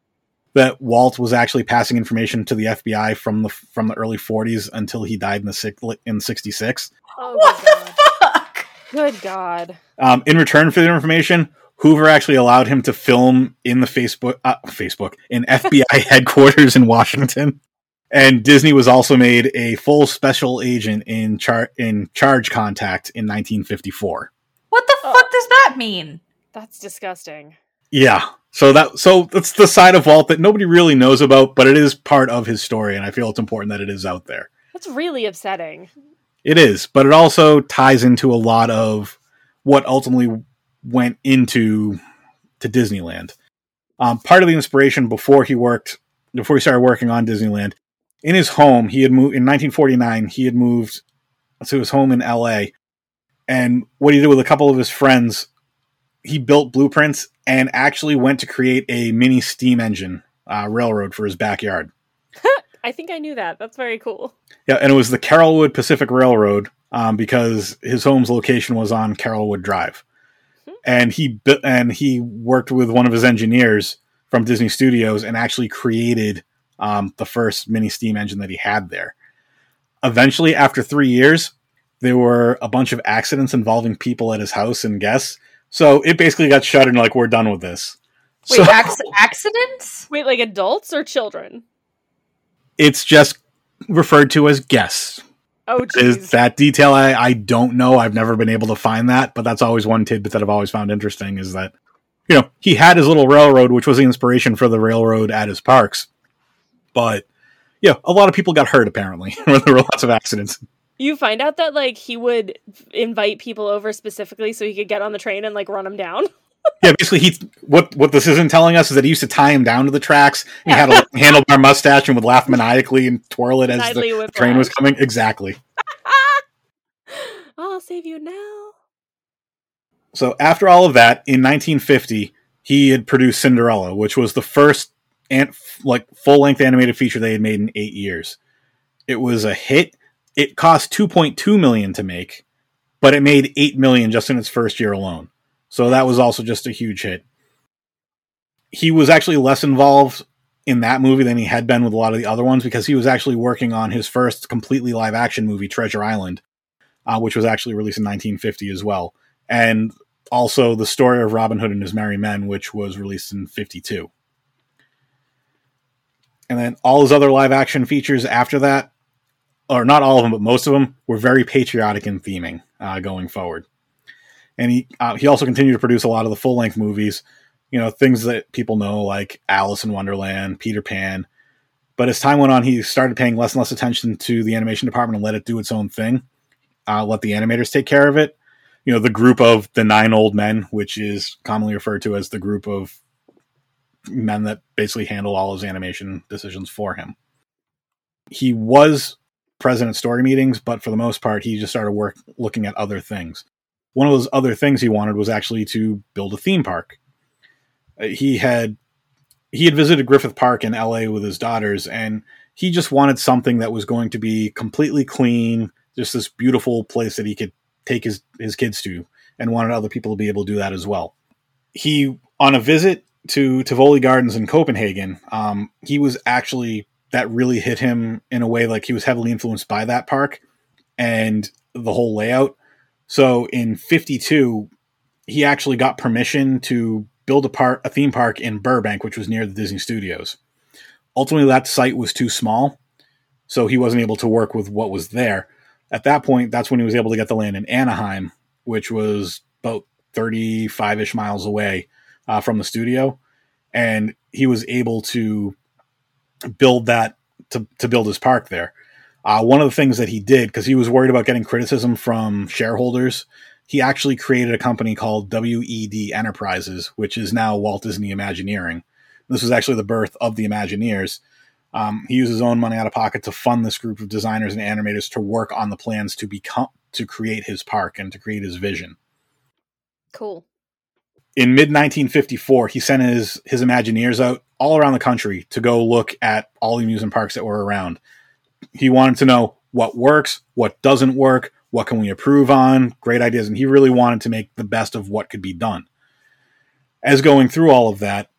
that Walt was actually passing information to the FBI from the from the early 40s until he died in the six, in 66. Oh, What the fuck? Good God. Um, in return for the information, Hoover actually allowed him to film in the Facebook uh, Facebook in FBI headquarters in Washington, and Disney was also made a full special agent in char- in Charge Contact in 1954. What the Oh. fuck does that mean? That's disgusting. Yeah, so that so that's the side of Walt that nobody really knows about, but it is part of his story, and I feel it's important that it is out there. That's really upsetting. It is, but it also ties into a lot of what ultimately went into to Disneyland. Um, part of the inspiration before he worked, before he started working on Disneyland, in his home, he had moved in 1949. He had moved to his home in L.A. And what he did with a couple of his friends, he built blueprints and actually went to create a mini steam engine uh, railroad for his backyard. I think I knew that. That's very cool. Yeah, and it was the Carolwood Pacific Railroad um, because his home's location was on Carolwood Drive. And he and he worked with one of his engineers from Disney Studios and actually created um, the first mini steam engine that he had there. Eventually, after three years, there were a bunch of accidents involving people at his house and guests, so it basically got shut and like we're done with this. Wait, so acc- accidents? Wait, like adults or children? it's just referred to as guests. Oh, is that detail I, I don't know i've never been able to find that but that's always one tidbit that i've always found interesting is that you know he had his little railroad which was the inspiration for the railroad at his parks But yeah, a lot of people got hurt apparently. there were lots of accidents. You find out that like he would invite people over specifically so he could get on the train and like run them down. yeah, basically, he what what this isn't telling us is that he used to tie him down to the tracks. He had a handlebar mustache and would laugh maniacally and twirl it as Nightly the whiplash. train was coming. Exactly. I'll save you now. So after all of that, in 1950, he had produced Cinderella, which was the first an- like full length animated feature they had made in eight years. It was a hit. It cost 2.2 million to make, but it made 8 million just in its first year alone. So that was also just a huge hit. He was actually less involved in that movie than he had been with a lot of the other ones because he was actually working on his first completely live action movie, Treasure Island, uh, which was actually released in 1950 as well. And also the story of Robin Hood and his merry men, which was released in 52. And then all his other live action features after that, or not all of them, but most of them, were very patriotic in theming uh, going forward. And he uh, he also continued to produce a lot of the full length movies, you know, things that people know like Alice in Wonderland, Peter Pan. But as time went on, he started paying less and less attention to the animation department and let it do its own thing. Uh, let the animators take care of it you know the group of the nine old men, which is commonly referred to as the group of men that basically handle all his animation decisions for him. He was president story meetings, but for the most part, he just started work looking at other things. One of those other things he wanted was actually to build a theme park. Uh, He had he had visited Griffith Park in LA with his daughters, and he just wanted something that was going to be completely clean, just this beautiful place that he could take his, his kids to and wanted other people to be able to do that as well. He, on a visit to Tivoli Gardens in Copenhagen, um, he was actually, that really hit him in a way like he was heavily influenced by that park and the whole layout. So in 52, he actually got permission to build a part, a theme park in Burbank, which was near the Disney Studios. Ultimately, that site was too small, so he wasn't able to work with what was there at that point, that's when he was able to get the land in Anaheim, which was about 35 ish miles away uh, from the studio. And he was able to build that to, to build his park there. Uh, one of the things that he did, because he was worried about getting criticism from shareholders, he actually created a company called WED Enterprises, which is now Walt Disney Imagineering. This was actually the birth of the Imagineers. Um, he used his own money out of pocket to fund this group of designers and animators to work on the plans to become to create his park and to create his vision. Cool. In mid 1954, he sent his his Imagineers out all around the country to go look at all the amusement parks that were around. He wanted to know what works, what doesn't work, what can we improve on, great ideas, and he really wanted to make the best of what could be done. As going through all of that,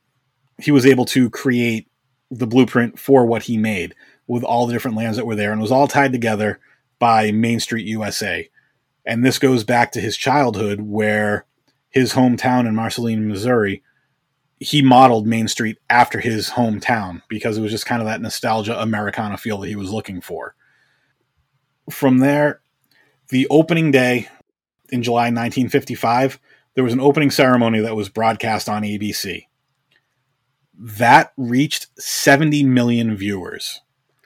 he was able to create the blueprint for what he made with all the different lands that were there and was all tied together by Main Street USA. And this goes back to his childhood where his hometown in Marceline, Missouri, he modeled Main Street after his hometown because it was just kind of that nostalgia Americana feel that he was looking for. From there, the opening day in July 1955, there was an opening ceremony that was broadcast on ABC that reached 70 million viewers.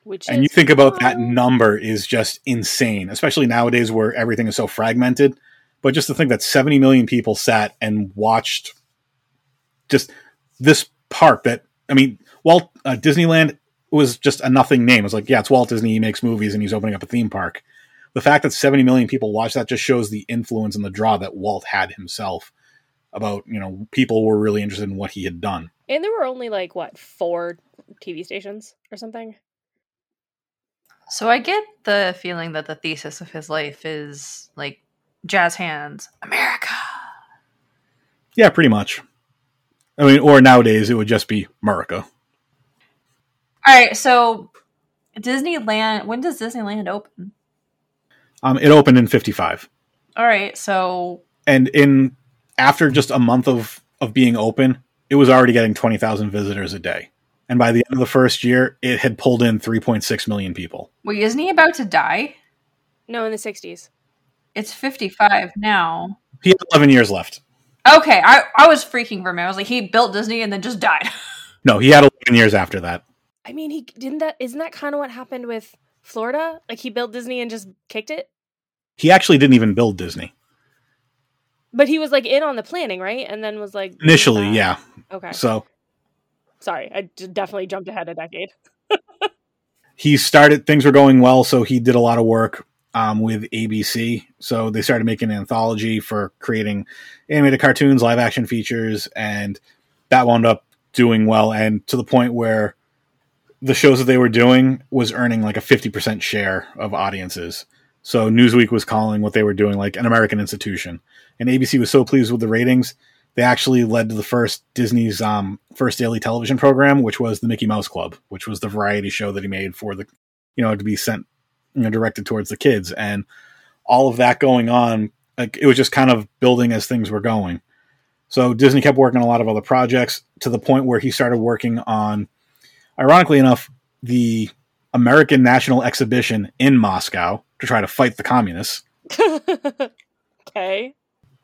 Which And you think about that number is just insane, especially nowadays where everything is so fragmented. But just to think that 70 million people sat and watched just this park that, I mean, Walt uh, Disneyland was just a nothing name. It's like, yeah, it's Walt Disney. He makes movies and he's opening up a theme park. The fact that 70 million people watched that just shows the influence and the draw that Walt had himself about, you know, people were really interested in what he had done. And there were only like what four TV stations or something. So I get the feeling that the thesis of his life is like jazz hands, America. Yeah, pretty much. I mean, or nowadays it would just be America. All right, so Disneyland. When does Disneyland open? Um, it opened in 55. All right, so and in after just a month of of being open, it was already getting twenty thousand visitors a day. And by the end of the first year, it had pulled in three point six million people. wait, isn't he about to die? No, in the sixties. It's fifty-five now. He had eleven years left. Okay, I, I was freaking for a minute. I was like, he built Disney and then just died. No, he had eleven years after that. I mean, he didn't that. Isn't that kind of what happened with Florida? Like he built Disney and just kicked it. He actually didn't even build Disney But he was like in on the planning, right? And then was like initially. uh, Yeah. Okay. So Sorry, I definitely jumped ahead a decade. he started things were going well so he did a lot of work um, with abc so they started making an anthology for creating animated cartoons live action features and that wound up doing well and to the point where the shows that they were doing was earning like a 50% share of audiences. So newsweek was calling what they were doing like an american institution. And abc was so pleased with the ratings they actually led to the first Disney's um, first daily television program, which was the Mickey Mouse Club, which was the variety show that he made for the, you know, to be sent, you know, directed towards the kids, and all of that going on, like it was just kind of building as things were going. So Disney kept working on a lot of other projects to the point where he started working on, ironically enough, the American National Exhibition in Moscow to try to fight the communists okay.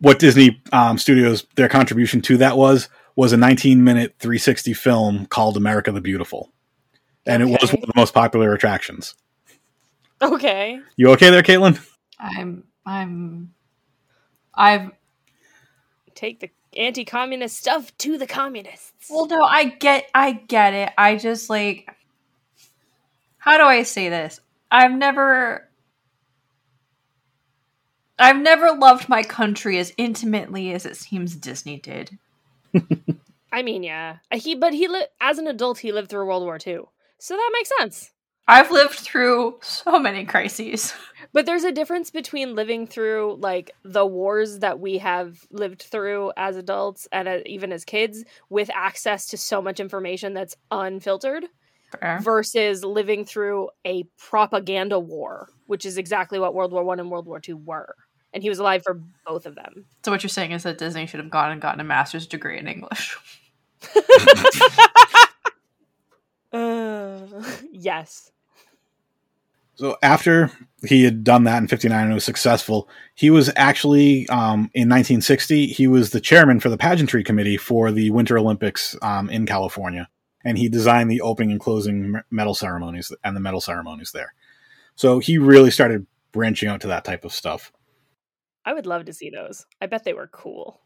what Disney um, Studios their contribution to that was was a 19 minute 360 film called America the Beautiful, and it was one of the most popular attractions. Okay. You okay there, Caitlin? I'm I'm I've Take the anti-communist stuff to the communists. well no, I get I get it. I just like how do I say this? I've never I've never loved my country as intimately as it seems Disney did. I mean, yeah. He, but he li- as an adult, he lived through World War II, so that makes sense. I've lived through so many crises. But there's a difference between living through like the wars that we have lived through as adults and uh, even as kids with access to so much information that's unfiltered Fair. versus living through a propaganda war, which is exactly what World War 1 and World War 2 were. And he was alive for both of them. So what you're saying is that Disney should have gone and gotten a master's degree in English. Uh, yes. So after he had done that in 59 and was successful, he was actually um, in 1960 he was the chairman for the pageantry committee for the Winter Olympics um, in California, and he designed the opening and closing medal ceremonies and the medal ceremonies there. So he really started branching out to that type of stuff. I would love to see those. I bet they were cool.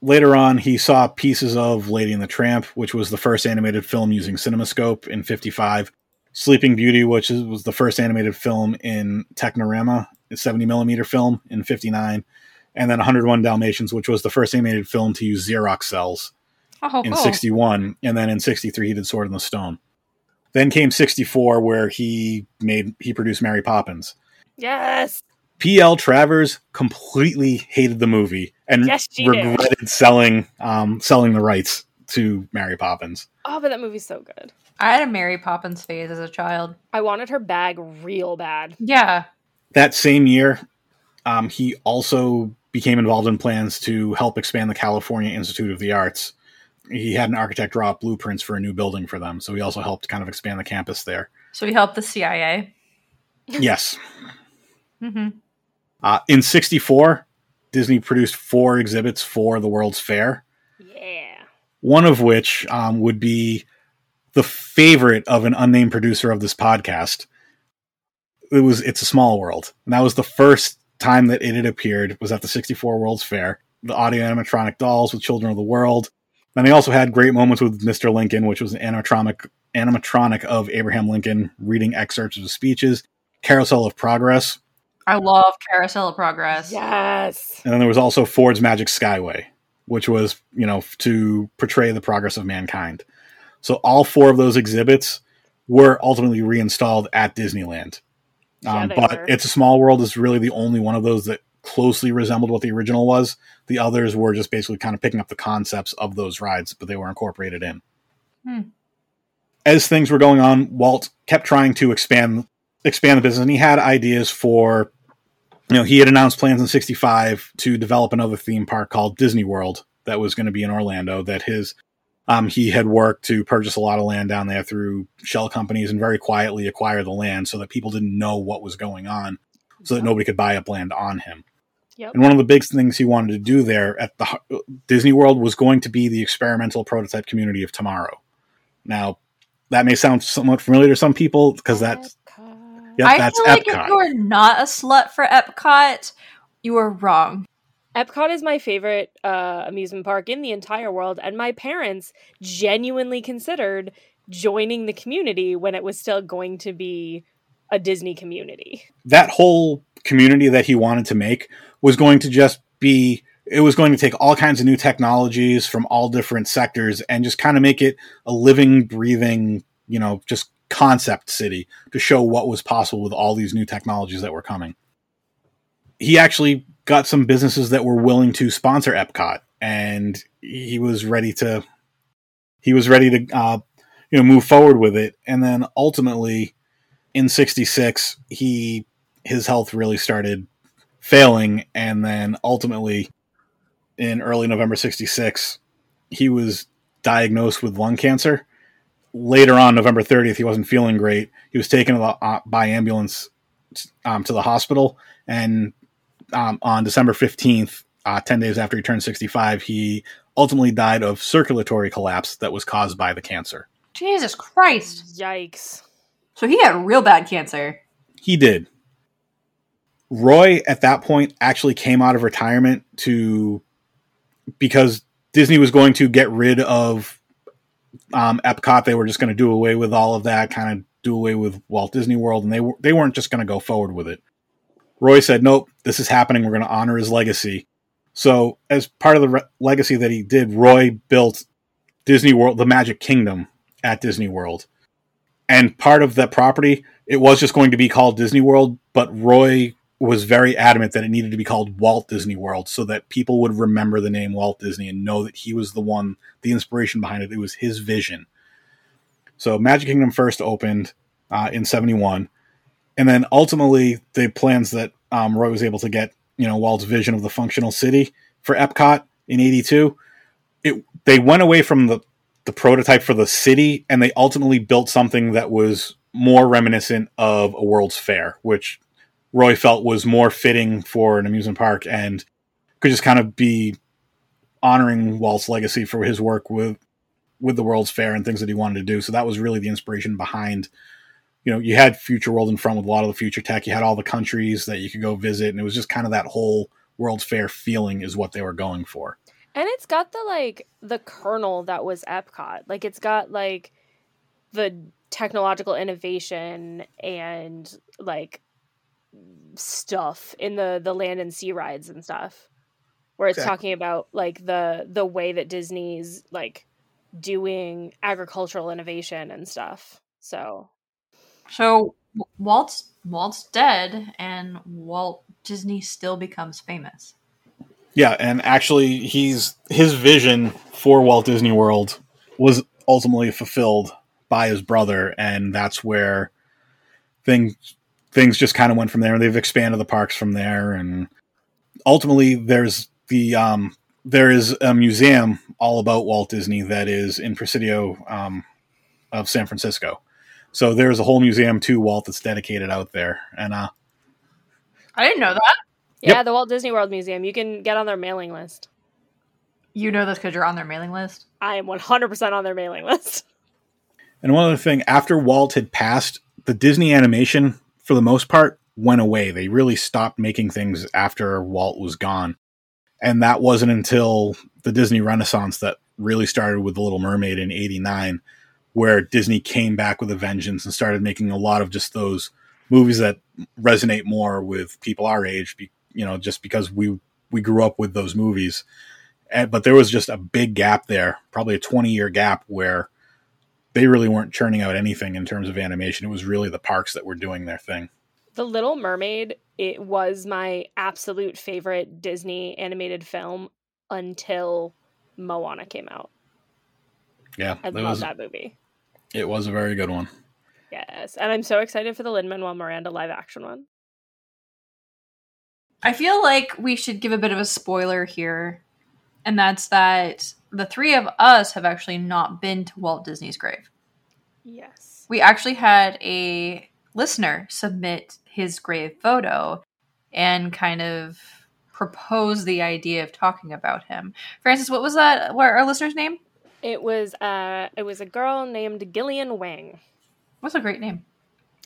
Later on, he saw pieces of Lady and the Tramp, which was the first animated film using CinemaScope in 55. Sleeping Beauty, which is, was the first animated film in Technirama, a 70 millimeter film in 59. And then 101 Dalmatians, which was the first animated film to use Xerox cels Oh, in cool. 61. And then in 63, he did Sword in the Stone. Then came 64, where he made he produced Mary Poppins. Yes. P.L. Travers completely hated the movie and Yes, she did. regretted selling um, selling the rights to Mary Poppins. Oh, but that movie's so good. I had a Mary Poppins phase as a child. I wanted her bag real bad. Yeah. That same year, um, he also became involved in plans to help expand the California Institute of the Arts. He had an architect draw up blueprints for a new building for them, so he also helped kind of expand the campus there. So he helped the CIA. yes. hmm Uh, in 64, Disney produced four exhibits for the World's Fair. Yeah. one of which um, would be the favorite of an unnamed producer of this podcast. It was "It's a Small World," and that was the first time that it had appeared. Was at the '64 World's Fair. The audio animatronic dolls with Children of the World. And they also had great moments with Mr. Lincoln, which was an animatronic animatronic of Abraham Lincoln reading excerpts of his speeches. Carousel of Progress, I love Carousel of Progress. Yes. and then there was also Ford's Magic Skyway, which was, you know, to portray the progress of mankind. So all four of those exhibits were ultimately reinstalled at Disneyland. Um, but were. It's a Small World is really the only one of those that closely resembled what the original was. The others were just basically kind of picking up the concepts of those rides, but they were incorporated in. Hmm. As things were going on, Walt kept trying to expand expand the business, and he had ideas for you know, he had announced plans in 65 to develop another theme park called Disney World that was going to be in Orlando that his um, he had worked to purchase a lot of land down there through shell companies and very quietly acquire the land so that people didn't know what was going on so that nobody could buy up land on him. Yep. And one of the big things he wanted to do there at the Disney World was going to be the experimental prototype community of tomorrow. Now, that may sound somewhat familiar to some people because that's Epcot. yep, I that's feel like Epcot. if you're not a slut for Epcot, you are wrong. Epcot is my favorite uh, amusement park in the entire world, and my parents genuinely considered joining the community when it was still going to be a Disney community. that whole community that he wanted to make was going to just be it was going to take all kinds of new technologies from all different sectors and just kind of make it a living breathing you know just concept city to show what was possible with all these new technologies that were coming he actually got some businesses that were willing to sponsor epcot and he was ready to he was ready to uh, you know move forward with it. And then ultimately in 66 he his health really started failing. And then ultimately in early november 66 he was diagnosed with lung cancer. Later on november 30th he wasn't feeling great. He was taken uh, by ambulance um, to the hospital. And um, on december 15th uh, 10 days after he turned 65 he ultimately died of circulatory collapse that was caused by the cancer Jesus Christ. Yikes. So he had real bad cancer. He did. Roy at that point actually came out of retirement to because Disney was going to get rid of um, Epcot. They were just going to do away with all of that, kind of do away with Walt Disney World, and they were they weren't just going to go forward with it. Roy said, "Nope, this is happening. We're going to honor his legacy." So, as part of the re- legacy that he did, Roy built Disney World, the Magic Kingdom at Disney World, and part of that property it was just going to be called Disney World, but Roy was very adamant that it needed to be called Walt Disney World so that people would remember the name Walt Disney and know that he was the one, the inspiration behind it. It was his vision. So Magic Kingdom first opened uh, in 71. And then ultimately, the plans that um, Roy was able to get, you know, Walt's vision of the functional city for Epcot in 82, it, they went away from the, the prototype for the city and they ultimately built something that was more reminiscent of a World's Fair, which Roy felt was more fitting for an amusement park and could just kind of be honoring Walt's legacy for his work with with the World's Fair and things that he wanted to do. So that was really the inspiration behind. You know, you had Future World in front with a lot of the future tech. You had all the countries that you could go visit, and it was just kind of that whole World's Fair feeling is what they were going for. And it's got the like the kernel that was Epcot. Like it's got like the technological innovation and like stuff in the the land and sea rides and stuff where it's Exactly. talking about like the the way that disney's like doing agricultural innovation and stuff so So Walt's Walt's dead, and Walt Disney still becomes famous. Yeah, and actually, he's his vision for Walt Disney World was ultimately fulfilled by his brother, and that's where things things just kind of went from there. They've expanded the parks from there, and ultimately, there's the um, there is a museum all about Walt Disney that is in Presidio um, of San Francisco. So there's a whole museum to Walt that's dedicated out there, and uh, I didn't know that. yeah the walt disney world museum you can get on their mailing list You know this because you're on their mailing list. i am 100% on their mailing list And one other thing, after Walt had passed, the Disney animation, for the most part, went away. They really stopped making things after Walt was gone. And that wasn't until the Disney Renaissance that really started with The Little Mermaid in 89, where Disney came back with a vengeance and started making a lot of just those movies that resonate more with people our age, you know, just because we, we grew up with those movies. And, but there was just a big gap there, probably a 20 year gap where they really weren't churning out anything in terms of animation. It was really the parks that were doing their thing. The Little Mermaid, it was my absolute favorite Disney animated film until Moana came out. Yeah, I love was that movie. It was a very good one. Yes. And I'm so excited for the Lin Manuel Miranda live action one. I feel like we should give a bit of a spoiler here, and that's that the three of us have actually not been to Walt Disney's grave. Yes. We actually had a listener submit his grave photo and kind of propose the idea of talking about him. Frances, what was that? What our listener's name? It was uh it was a girl named Gillian Wang. What's a great name?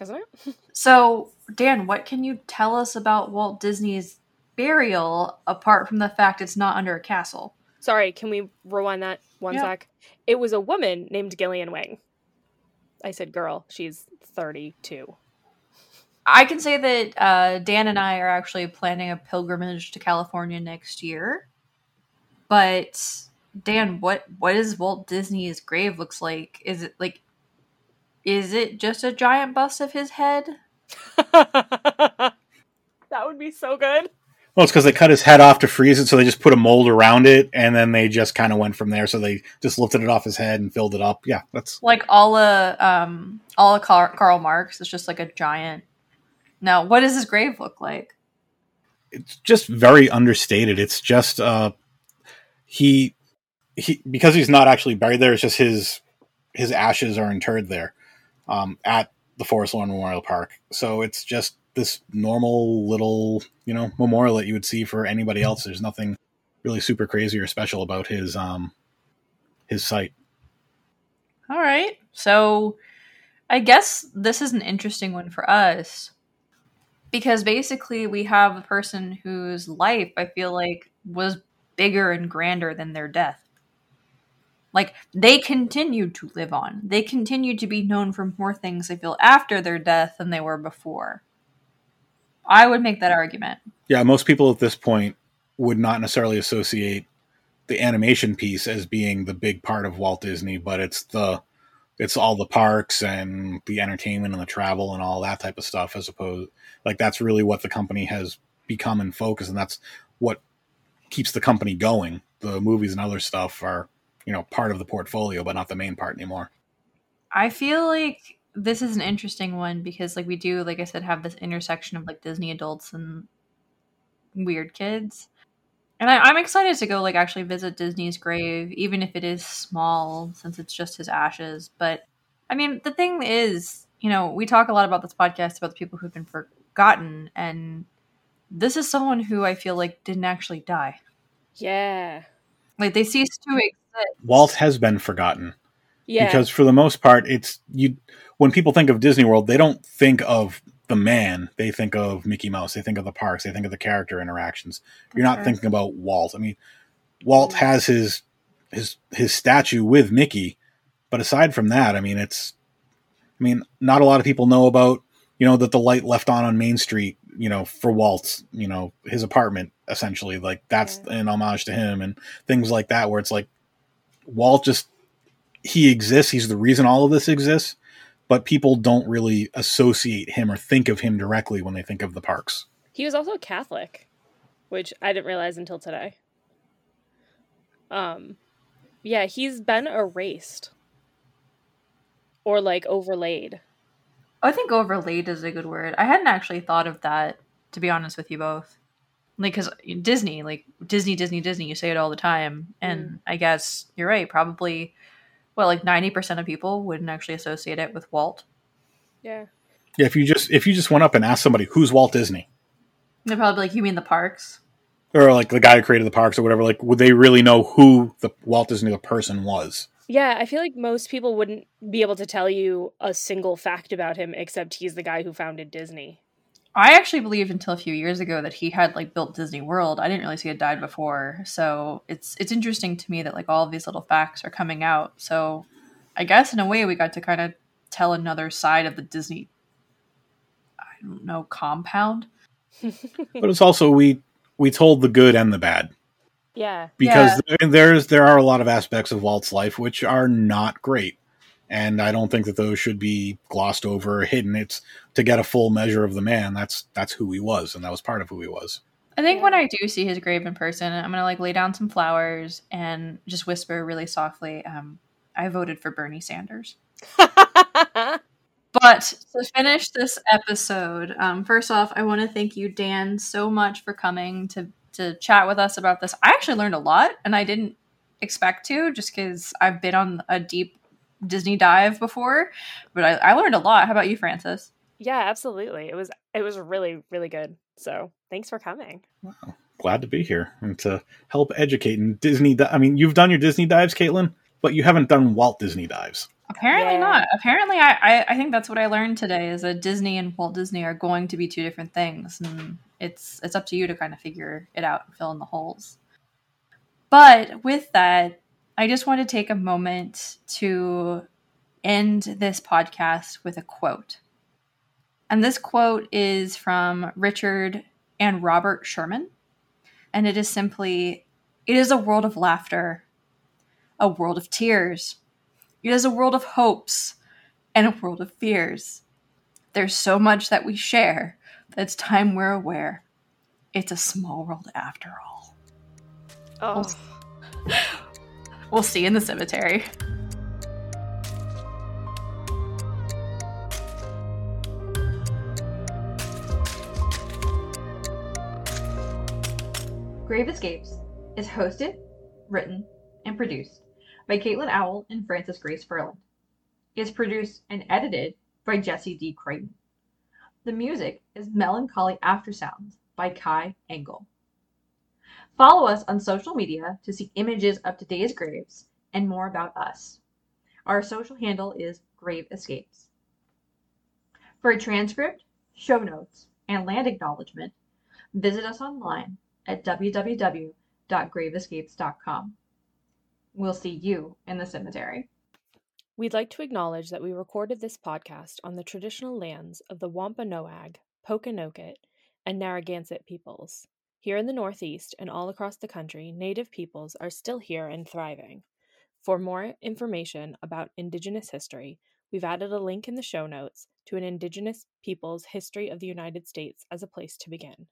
Isn't it? So, Dan, what can you tell us about Walt Disney's burial apart from the fact it's not under a castle? Sorry, can we rewind that one Yeah. sec? It was a woman named Gillian Wang. I said girl. She's 32. I can say that uh, Dan and I are actually planning a pilgrimage to California next year. But Dan, what what is Walt Disney's grave looks like? Is it like is it just a giant bust of his head? that would be so good. Well, it's because they cut his head off to freeze it, so they just put a mold around it, and then they just kind of went from there. So they just lifted it off his head and filled it up. Yeah, that's Like all a la um a la Car- Karl Marx, it's just like a giant. Now, what does his grave look like? it's just very understated. It's just uh he he because he's not actually buried there. It's just his his ashes are interred there um, at the Forest Lawn Memorial Park. So it's just this normal little you know memorial that you would see for anybody else. There's nothing really super crazy or special about his um his site. All right. So I guess this is an interesting one for us because basically we have a person whose life I feel like was bigger and grander than their death. Like they continued to live on. They continued to be known for more things I feel after their death than they were before. I would make that argument. Yeah, most people at this point would not necessarily associate the animation piece as being the big part of Walt Disney, but it's the it's all the parks and the entertainment and the travel and all that type of stuff as opposed like that's really what the company has become in focus and that's what keeps the company going. The movies and other stuff are, you know, part of the portfolio but not the main part anymore. I feel like this is an interesting one because like we do, like I said, have this intersection of like Disney adults and weird kids. And I, I'm excited to go like actually visit Disney's grave, even if it is small, since it's just his ashes. But I mean, the thing is, you know, we talk a lot about this podcast about the people who've been forgotten, and this is someone who I feel like didn't actually die. Yeah. Like they ceased to exist. Walt has been forgotten. Yeah. because for the most part it's you when people think of disney world they don't think of the man they think of mickey mouse they think of the parks they think of the character interactions you're not Sure. thinking about walt i mean walt mm. has his his his statue with mickey but aside from that i mean it's i mean not a lot of people know about you know that the light left on on main street you know for walt's you know his apartment essentially like that's an homage to him and things like that where it's like walt just he exists. He's the reason all of this exists, but people don't really associate him or think of him directly when they think of the parks. He was also Catholic, which I didn't realize until today. Um, yeah, he's been erased or like overlaid. I think overlaid is a good word. I hadn't actually thought of that, to be honest with you both. Like, because Disney, like Disney, Disney, Disney, you say it all the time. And mm. I guess you're right. Probably, well, like 90% of people wouldn't actually associate it with Walt. Yeah. Yeah, if you just if you just went up and asked somebody who's Walt Disney They're probably like, you mean the parks? or like the guy who created the parks or whatever, like would they really know who the Walt Disney the person was? Yeah, I feel like most people wouldn't be able to tell you a single fact about him except he's the guy who founded Disney. I actually believed until a few years ago that he had like built Disney World. I didn't realize he had died before. So it's it's interesting to me that like all of these little facts are coming out. So I guess in a way we got to kind of tell another side of the Disney I don't know, compound. But it's also we we told the good and the bad Yeah. because there- there's there are a lot of aspects of Walt's life which are not great. And I don't think that those should be glossed over or hidden. It's to get a full measure of the man. That's that's who he was, and that was part of who he was. I think when I do see his grave in person, I'm gonna like lay down some flowers and just whisper really softly, um, I voted for Bernie Sanders. But to finish this episode, um, first off, I want to thank you, Dan, so much for coming to to chat with us about this. I actually learned a lot, and I didn't expect to, just because I've been on a deep Disney dive before. But I, I learned a lot. How about you, Frances? yeah, absolutely. It was it was really really good. So, thanks for coming. Wow. Glad to be here and to help educate and Disney. di- I mean, you've done your Disney dives, Caitlin. but you haven't done Walt Disney dives. Apparently Yeah. not. Apparently, I, I I think that's what I learned today is that Disney and Walt Disney are going to be two different things, and it's it's up to you to kind of figure it out and fill in the holes. But with that, I just want to take a moment to end this podcast with a quote. And this quote is from Richard and Robert Sherman. And it is simply It is a world of laughter, a world of tears. It is a world of hopes and a world of fears. There's so much that we share that it's time we're aware. It's a small world after all. Oh, We'll see you in the cemetery. Grave Escapes is hosted, written, and produced by Caitlin Owl and Frances Grace Furland. It is produced and edited by Jesse D. Creighton. The music is Melancholy After Sounds by Kai Engel. Follow us on social media to see images of today's graves and more about us. Our social handle is Grave Escapes. For a transcript, show notes, and land acknowledgement, visit us online at www.graveescapes.com. We'll see you in the cemetery. We'd like to acknowledge that we recorded this podcast on the traditional lands of the Wampanoag, Pokanoket, and Narragansett peoples. Here in the Northeast and all across the country, Native peoples are still here and thriving. For more information about Indigenous history, we've added a link in the show notes to an Indigenous Peoples History of the United States as a place to begin.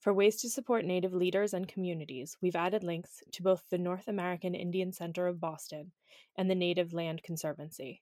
For ways to support Native leaders and communities, we've added links to both the North American Indian Center of Boston and the Native Land Conservancy.